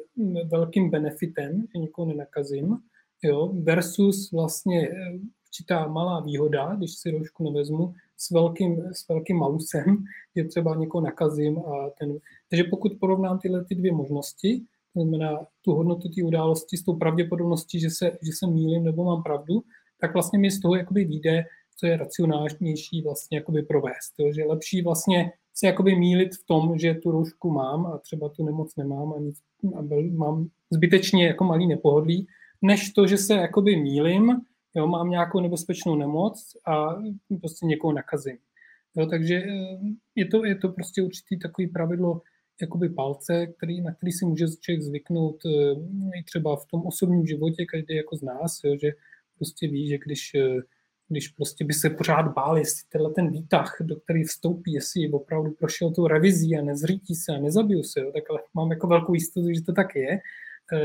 velkým benefitem, že nikoho nenakazím, jo, versus vlastně eh, určitá malá výhoda, když si roušku nevezmu, s velkým, s velkým mausem, že třeba někoho nakazím. A ten, takže pokud porovnám tyhle ty dvě možnosti, to znamená tu hodnotu té události s tou pravděpodobností, že se, že se mýlím nebo mám pravdu, tak vlastně mi z toho jakoby vyjde, co je racionálnější vlastně jakoby provést. Jo? Že lepší vlastně se jakoby mílit v tom, že tu roušku mám a třeba tu nemoc nemám a, nic, a byl, mám zbytečně jako malý nepohodlí, než to, že se jakoby mílim, jo, mám nějakou nebezpečnou nemoc a prostě někoho nakazím. Jo, takže eh, je to, je to prostě určitý takový pravidlo jakoby palce, který, na který si může člověk zvyknout eh, i třeba v tom osobním životě, každý jako z nás, jo, že prostě ví, že když eh, když prostě by se pořád báli, jestli tenhle ten výtah, do který vstoupí, jestli opravdu prošel tu revizí a nezřítí se a nezabiju se, jo, tak ale mám jako velkou jistotu, že to tak je,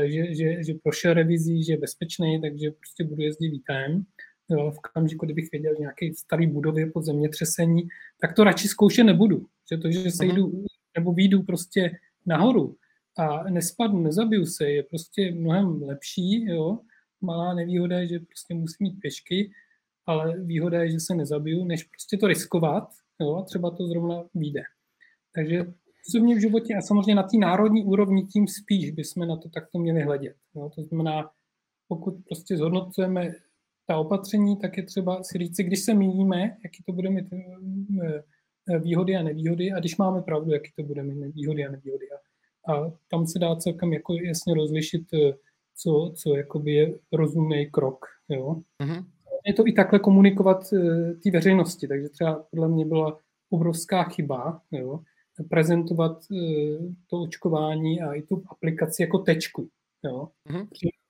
že, že, že prošel revizí, že je bezpečný, takže prostě budu jezdit výtahem. Jo, v okamžiku, kdybych věděl nějaký starý budovy po zemětřesení, tak to radši zkoušet nebudu. Že to, že se mhm. jdu, nebo výjdu prostě nahoru a nespadnu, nezabiju se, je prostě mnohem lepší. Jo. Malá nevýhoda je, že prostě musím mít pěšky, ale výhoda je, že se nezabiju, než prostě to riskovat, jo, a třeba to zrovna vyjde. Takže mě v životě a samozřejmě na té národní úrovni tím spíš bychom na to takto měli hledět. Jo. To znamená, pokud prostě zhodnocujeme ta opatření, tak je třeba si říct, když se míjíme, jaký to bude mít eh, eh, výhody a nevýhody a když máme pravdu, jaký to bude mít výhody a nevýhody. A, tam se dá celkem jako jasně rozlišit, eh, co, co jakoby je rozumný krok. Jo? Mm-hmm je to i takhle komunikovat té veřejnosti, takže třeba podle mě byla obrovská chyba, jo, prezentovat eh, to očkování a i tu aplikaci jako tečku. Jo. Mm-hmm.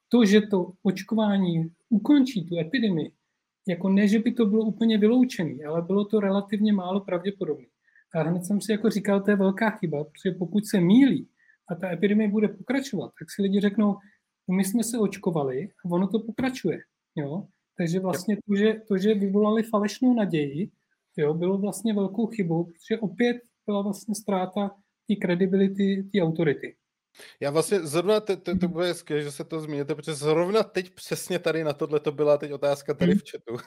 To, že to očkování ukončí tu epidemii, jako ne, že by to bylo úplně vyloučené, ale bylo to relativně málo pravděpodobné. A hned jsem si jako říkal, to je velká chyba, protože pokud se mílí a ta epidemie bude pokračovat, tak si lidi řeknou, no my jsme se očkovali a ono to pokračuje. Jo? Takže vlastně to, že, to, že vyvolali falešnou naději, jo, bylo vlastně velkou chybou, protože opět byla vlastně ztráta té kredibility, té autority. Já vlastně zrovna, to, to, to bude skvělé, že se to zmíníte, protože zrovna teď přesně tady na tohle to byla teď otázka tady v chatu.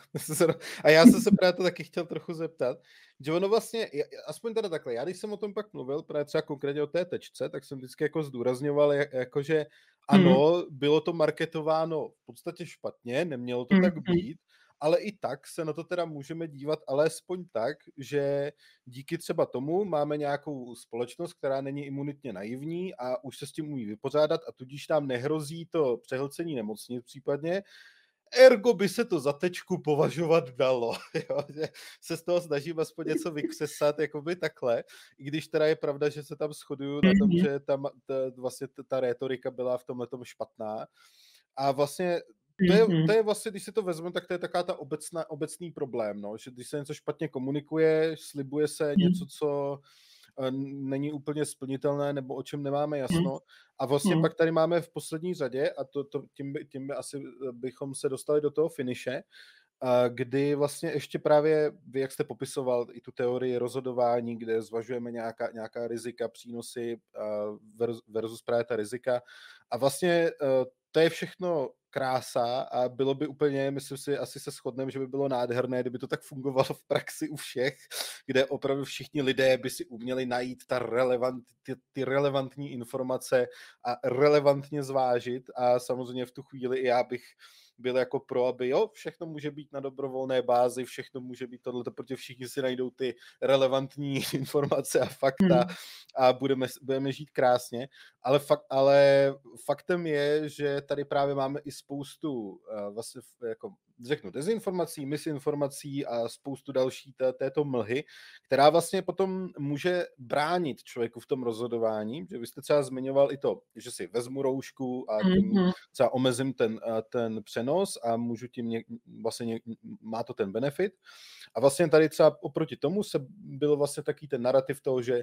A já jsem se právě to taky chtěl trochu zeptat, že ono vlastně, aspoň teda takhle, já když jsem o tom pak mluvil, právě třeba konkrétně o té tečce, tak jsem vždycky jako zdůrazňoval, jako že ano, bylo to marketováno v podstatě špatně, nemělo to tak být, ale i tak se na to teda můžeme dívat alespoň tak, že díky třeba tomu máme nějakou společnost, která není imunitně naivní a už se s tím umí vypořádat a tudíž nám nehrozí to přehlcení nemocnic případně, ergo by se to za tečku považovat dalo, jo? že se z toho snažím aspoň něco vykřesat, by takhle, i když teda je pravda, že se tam shoduju na tom, mhm. že tam ta, vlastně ta, ta rétorika byla v tomhle špatná. A vlastně to je, mm-hmm. to je vlastně, když si to vezmeme, tak to je taková ta obecná, obecný problém, no, že když se něco špatně komunikuje, slibuje se mm-hmm. něco, co eh, není úplně splnitelné nebo o čem nemáme mhm. jasno. A vlastně mm. pak tady máme v poslední řadě, a to, to tím, by, tím by asi eh, bychom se dostali do toho finiše, kdy vlastně ještě právě, vy jak jste popisoval i tu teorii rozhodování, kde zvažujeme nějaká, nějaká rizika, přínosy versus právě ta rizika. A vlastně eh, to je všechno krása a bylo by úplně, myslím si, asi se shodneme, že by bylo nádherné, kdyby to tak fungovalo v praxi u všech, kde opravdu všichni lidé by si uměli najít ta relevant, ty, ty relevantní informace a relevantně zvážit. A samozřejmě v tu chvíli i já bych byl jako pro, aby jo, všechno může být na dobrovolné bázi, všechno může být tohle, protože všichni si najdou ty relevantní informace a fakta hmm. a budeme, budeme žít krásně, ale, fakt, ale faktem je, že tady právě máme i spoustu uh, vlastně jako řeknu, dezinformací, misinformací a spoustu další té, této mlhy, která vlastně potom může bránit člověku v tom rozhodování, že vy jste třeba zmiňoval i to, že si vezmu roušku a tím mm-hmm. třeba omezím ten, ten přenos a můžu tím ně, vlastně ně, má to ten benefit. A vlastně tady třeba oproti tomu se byl vlastně taký ten narrativ toho, že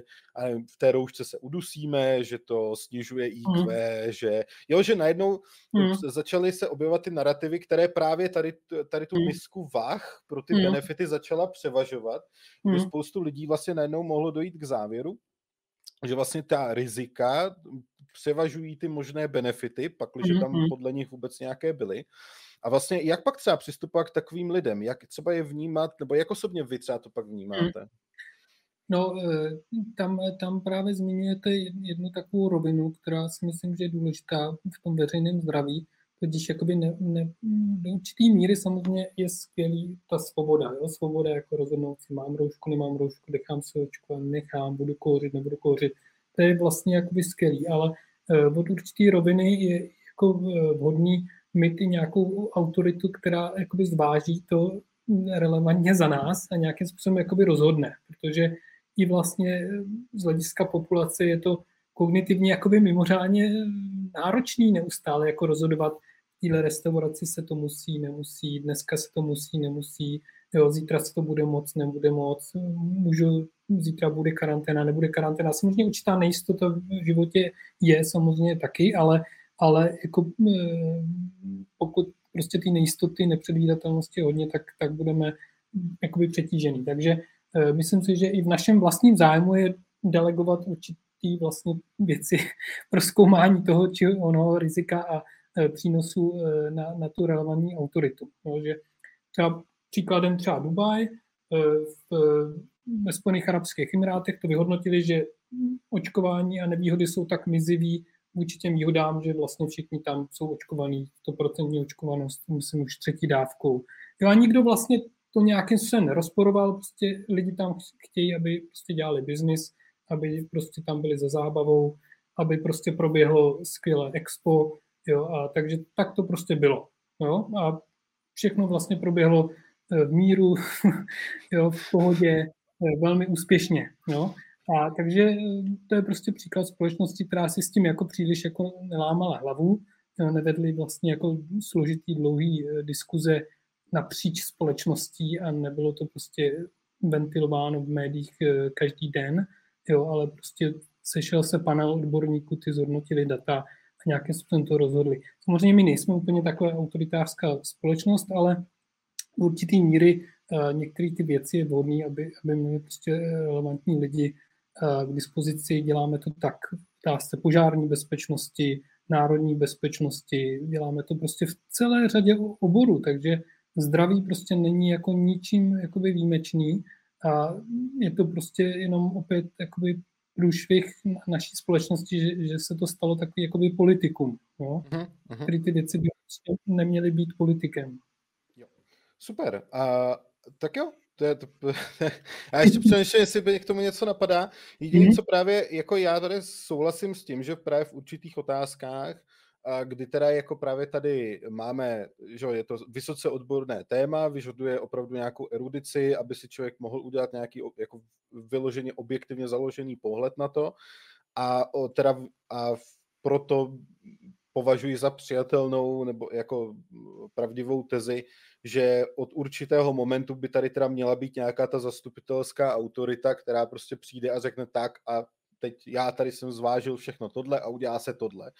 v té roušce se udusíme, že to snižuje IQ, mm. že jo, že najednou mm. začaly se objevovat ty narrativy, které právě tady, tady tu mm. misku vah pro ty mm. benefity začala převažovat, mm. že spoustu lidí vlastně najednou mohlo dojít k závěru, že vlastně ta rizika převažují ty možné benefity, pakliže mm-hmm. tam podle nich vůbec nějaké byly. A vlastně jak pak třeba přistupovat k takovým lidem? Jak třeba je vnímat, nebo jak osobně vy třeba to pak vnímáte? No, eh, tam, tam právě zmiňujete jednu takovou rovinu, která si myslím, že je důležitá v tom veřejném zdraví, totiž jakoby ne, ne, do určitý míry samozřejmě je skvělý ta svoboda, jo? svoboda jako rozhodnout si mám roušku, nemám roušku, nechám se očkovat, nechám, budu kouřit, nebudu kouřit. To je vlastně jakoby skvělý, ale eh, od určitý roviny je jako eh, vhodný mít i nějakou autoritu, která jakoby zváží to relevantně za nás a nějakým způsobem jakoby rozhodne, protože i vlastně z hlediska populace je to kognitivně jakoby mimořádně náročný neustále jako rozhodovat. Téhle restauraci se to musí, nemusí, dneska se to musí, nemusí, jo, zítra se to bude moc, nebude moc, můžu, zítra bude karanténa, nebude karanténa. Samozřejmě určitá nejistota v životě je samozřejmě taky, ale, ale jako, eh, pokud prostě ty nejistoty, nepředvídatelnosti hodně, tak, tak budeme jakoby přetížený. Takže eh, myslím si, že i v našem vlastním zájmu je delegovat určitý vlastně věci pro zkoumání toho, či onoho rizika a Eh, přínosu na, na tu relevantní autoritu. No, že třeba příkladem třeba Dubaj, v, ve Spojených Arabských Emirátech to vyhodnotili, že očkování a nevýhody jsou tak mizivý vůči těm výhodám, že vlastně všichni tam jsou očkovaní, 100% očkovanost, myslím už třetí dávkou. Jo, a nikdo vlastně to nějakým způsobem nerozporoval, prostě lidi tam chtějí, aby prostě dělali biznis, aby prostě tam byli za zábavou, aby prostě proběhlo skvělé expo, Jo, a takže tak to prostě bylo. Jo, a všechno vlastně proběhlo eh, v míru, jo, v pohodě, velmi úspěšně. Jo. A takže eh, to je prostě příklad společnosti, která si s tím jako příliš jako nelámala hlavu, nevedli vlastně jako složitý dlouhý diskuze napříč společností a nebylo to prostě ventilováno v médiích každý den, jo, ale prostě sešel se panel odborníků, ty zhodnotili data a nějakým způsobem to rozhodli. Samozřejmě my nejsme úplně takové autoritářská společnost, ale v určitý míry některé ty věci je vhodné, aby, aby měli prostě relevantní lidi uh, k dispozici. Děláme to tak dá se požární bezpečnosti, národní bezpečnosti, děláme to prostě v celé řadě oborů, takže zdraví prostě není jako ničím jakoby výjimečný a je to prostě jenom opět jakoby průšvih naší společnosti, že, že se to stalo takový jakoby politikum, jo? Uh-huh, který ty věci by prostě neměly být politikem. Jo. Super. A, tak jo, to je to, a ještě přemýšlím, jestli by k tomu něco napadá. Jediné, mm-hmm. co právě, jako já tady souhlasím s tím, že právě v určitých otázkách kdy teda jako právě tady máme, že je to vysoce odborné téma, vyžaduje opravdu nějakou erudici, aby si člověk mohl udělat nějaký jako vyloženě objektivně založený pohled na to a, o, teda, a proto považuji za přijatelnou nebo jako pravdivou tezi, že od určitého momentu by tady teda měla být nějaká ta zastupitelská autorita, která prostě přijde a řekne tak a teď já tady jsem zvážil všechno tohle a udělá se tohle.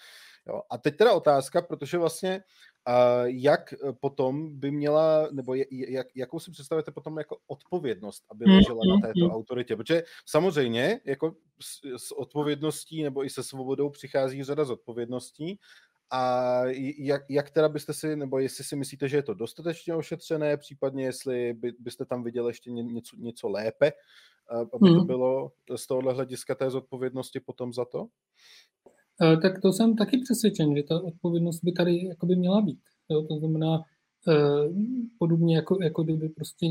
Jo. A teď teda otázka, protože vlastně uh, jak potom by měla, nebo jak, jakou si představujete potom jako odpovědnost, aby hmm, ležela na hmm, této hmm. autoritě, protože samozřejmě jako s, s odpovědností nebo i se svobodou přichází řada z odpovědností, a jak, jak teda byste si, nebo jestli si myslíte, že je to dostatečně ošetřené, případně jestli by, byste tam viděli ještě něco, něco lépe, aby to bylo z tohohle hlediska té zodpovědnosti potom za to? Eh, tak to jsem taky přesvědčen, že ta odpovědnost by tady jakoby měla být. Jo? To znamená, eh, podobně jako, jako kdyby prostě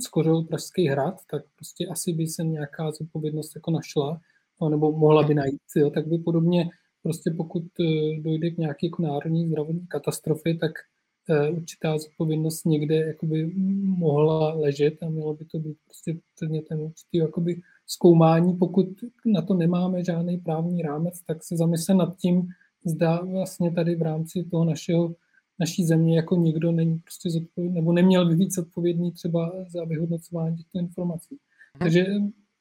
skořil Pražský hrad, tak prostě asi by se nějaká zodpovědnost jako našla, no, nebo mohla by najít, jo? tak by podobně prostě pokud eh, dojde k nějaké jako národní zdravotní katastrofě, tak určitá zodpovědnost někde jakoby mohla ležet a mělo by to být prostě předmětem určitý jakoby zkoumání, pokud na to nemáme žádný právní rámec, tak se zamyslet nad tím, zda vlastně tady v rámci toho našeho, naší země jako nikdo není prostě zodpovědný, nebo neměl by být zodpovědný třeba za vyhodnocování těchto informací. Hmm. Takže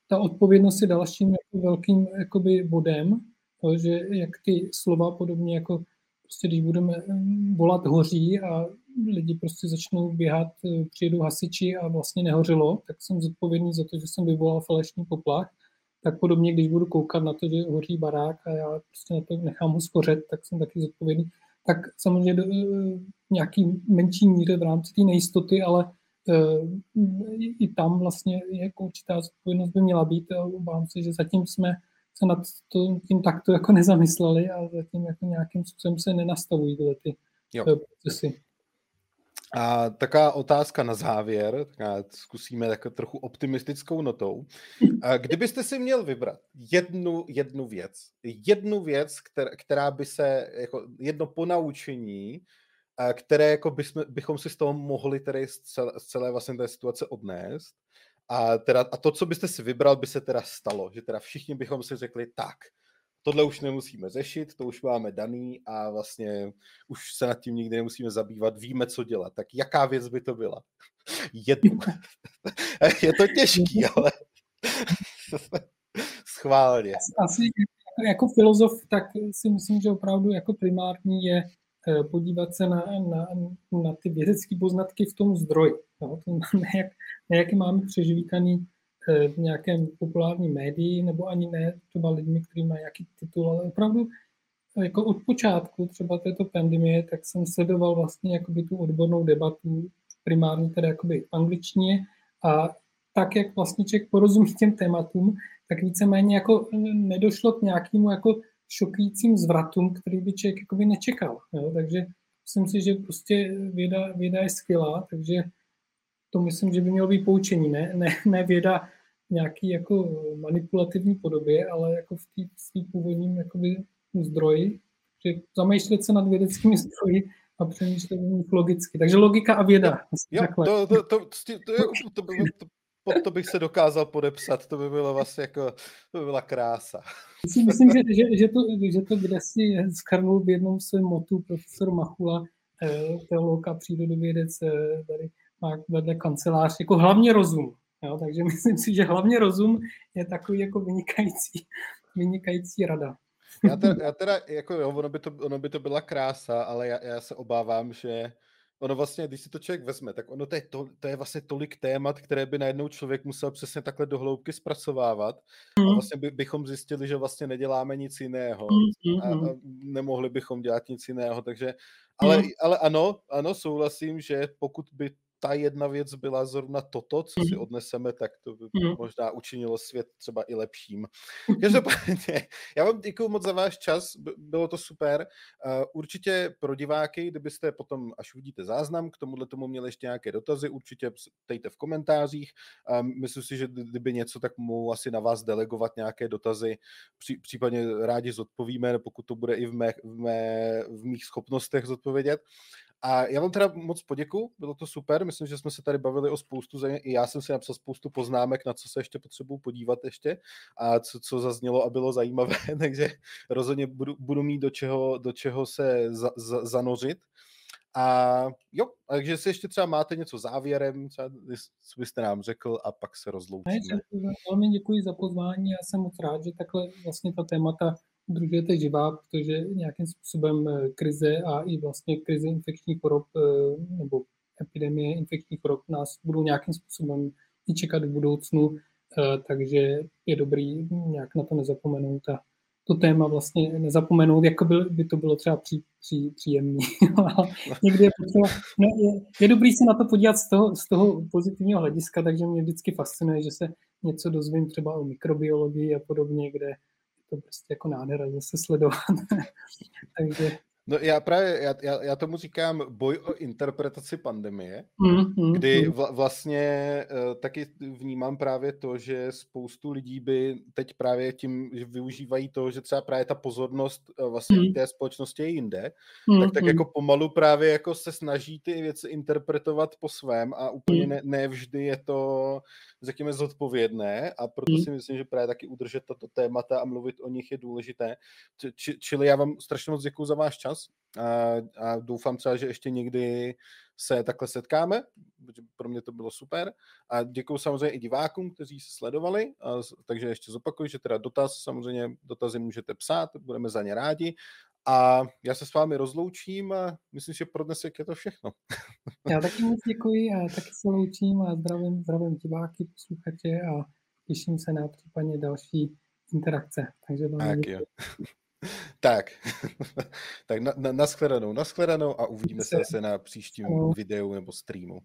ta odpovědnost je dalším jako velkým jakoby bodem, to, že jak ty slova podobně jako prostě když budeme volat hoří a lidi prostě začnou běhat, eh, přijedou hasiči a vlastně nehořelo, tak jsem zodpovědný za to, že jsem vyvolal falešný poplach. Tak podobně, když budu koukat na to, že hoří barák a já prostě na to nechám ho skořet, tak jsem taky zodpovědný. Tak samozřejmě do, eh, nějaký menší míře v rámci té nejistoty, ale uh, i tam vlastně jako určitá zodpovědnost by měla být obávám se, že zatím jsme se nad to, tím takto jako nezamysleli a zatím jako nějakým způsobem se nenastavují tyhle ty jo. procesy. A taková otázka na závěr, tak zkusíme tak trochu optimistickou notou. Kdybyste si měl vybrat jednu, jednu věc, jednu věc, která, která by se, jako jedno ponaučení, které jako bychom, bychom si z toho mohli tedy z celé, z celé vlastně té situace odnést, a, teda, a to, co byste si vybral, by se teda stalo, že teda všichni bychom si řekli tak, tohle už nemusíme řešit, to už máme daný a vlastně už se nad tím nikdy nemusíme zabývat, víme, co dělat. Tak jaká věc by to byla? Jednu. Je to těžký, ale schválně. Asi jako filozof, tak si myslím, že opravdu jako primární je podívat se na, na, na ty vědecké poznatky v tom zdroji. No, to ne, jak, ne, jak máme přežvíkaný eh, v nějakém populárním médii, nebo ani ne třeba lidmi, kteří mají nějaký titul, ale opravdu eh, jako od počátku třeba této pandemie, tak jsem sledoval vlastně jakoby tu odbornou debatu primárně teda jakoby v angličtině a tak, jak vlastně člověk porozumí těm tématům, tak víceméně jako nedošlo k nějakému jako šokujícím zvratům, který by člověk jakoby nečekal. Jo? Takže myslím si, že prostě věda, věda je skvělá, takže to myslím, že by mělo být poučení, ne, ne, ne věda nějaký jako manipulativní podobě, ale jako v té svým původním jakoby zdroji, že zamýšlet se nad vědeckými zdroji a přemýšlet logicky. Takže logika a věda. Jo, to, to, to, to, to, to, to, to, pod to bych se dokázal podepsat, to by bylo vlastně jako, to by byla krása. Myslím, že, že, že, to, že to kde si skrnul v jednom svém motu profesor Machula, eh, teolog a přírodovědec, eh, tady má vedle kancelář, jako hlavně rozum. Jo? Takže myslím si, že hlavně rozum je takový jako vynikající, vynikající rada. Já teda, já teda jako jo, ono by, to, ono by to byla krása, ale já, já se obávám, že ono vlastně, když si to člověk vezme, tak ono to je, to, to je vlastně tolik témat, které by najednou člověk musel přesně takhle dohloubky zpracovávat mm. a mhm. vlastně by, bychom zjistili, že vlastně neděláme nic jiného mm. a, a nemohli bychom dělat nic jiného, takže ale, mm. ale ano, ano, souhlasím, že pokud by ta jedna věc byla zrovna toto, co si mhm. odneseme, tak to by mhm. možná učinilo svět třeba i lepším. Každopádně, já vám děkuji moc za váš čas, bylo to super. Určitě pro diváky, kdybyste potom, až uvidíte záznam, k tomuhle tomu měli ještě nějaké dotazy, určitě dejte v komentářích. Myslím si, že kdyby něco, tak mohu asi na vás delegovat nějaké dotazy, případně rádi zodpovíme, pokud to bude i v, mé, v, mé, v mých schopnostech zodpovědět. A já vám teda moc poděkuji, bylo to super, myslím, že jsme se tady bavili o spoustu, i já jsem si napsal spoustu poznámek, na co se ještě potřebuji podívat ještě a co, co zaznělo a bylo zajímavé, takže rozhodně budu, budu mít do čeho, do čeho se za, za, zanořit. A jo, takže si ještě třeba máte něco závěrem, třeba, co byste nám řekl a pak se rozloučíme. Velmi děkuji za pozvání, já jsem moc rád, že takhle vlastně ta témata udržujete živá, protože nějakým způsobem eh, krize a i vlastně krize infekčních chorob eh, nebo epidemie infekčních chorob nás budou nějakým způsobem i čekat v budoucnu, eh, takže je dobrý nějak na to nezapomenout a to téma vlastně nezapomenout, jako by, by to bylo třeba pří, pří, příjemný. Někdy je, potřeba, ne, je, je dobrý se na to podívat z toho, z toho pozitivního hlediska, takže mě vždycky fascinuje, že se něco dozvím třeba o mikrobiologii a podobně, kde to prostě jako nádhera zase sledovat. Takže No já právě, já, já, já tomu říkám boj o interpretaci pandemie, mm, mm, kdy vla, vlastně uh, taky vnímám právě to, že spoustu lidí by teď právě tím, že využívají to, že třeba právě ta pozornost uh, vlastně mm. té společnosti je jinde, mm, tak tak mm. jako pomalu právě jako se snaží ty věci interpretovat po svém a úplně mm. ne, ne vždy je to, řekněme, zodpovědné a proto mm. si myslím, že právě taky udržet tato témata a mluvit o nich je důležité. Č, čili já vám strašně moc děkuji za váš čas čas a, a doufám třeba, že ještě někdy se takhle setkáme, protože pro mě to bylo super. A děkuji samozřejmě i divákům, kteří se sledovali, a, takže ještě zopakuju, že teda dotaz, samozřejmě dotazy můžete psát, budeme za ně rádi. A já se s vámi rozloučím a myslím, že pro dnes je to všechno. Já taky moc děkuji a taky se loučím a zdravím, zdravím diváky, posluchače a těším se na případně další interakce. Takže tak jo. Tak, tak na, na, naschledanou, naschledanou a uvidíme se zase na příštím videu nebo streamu.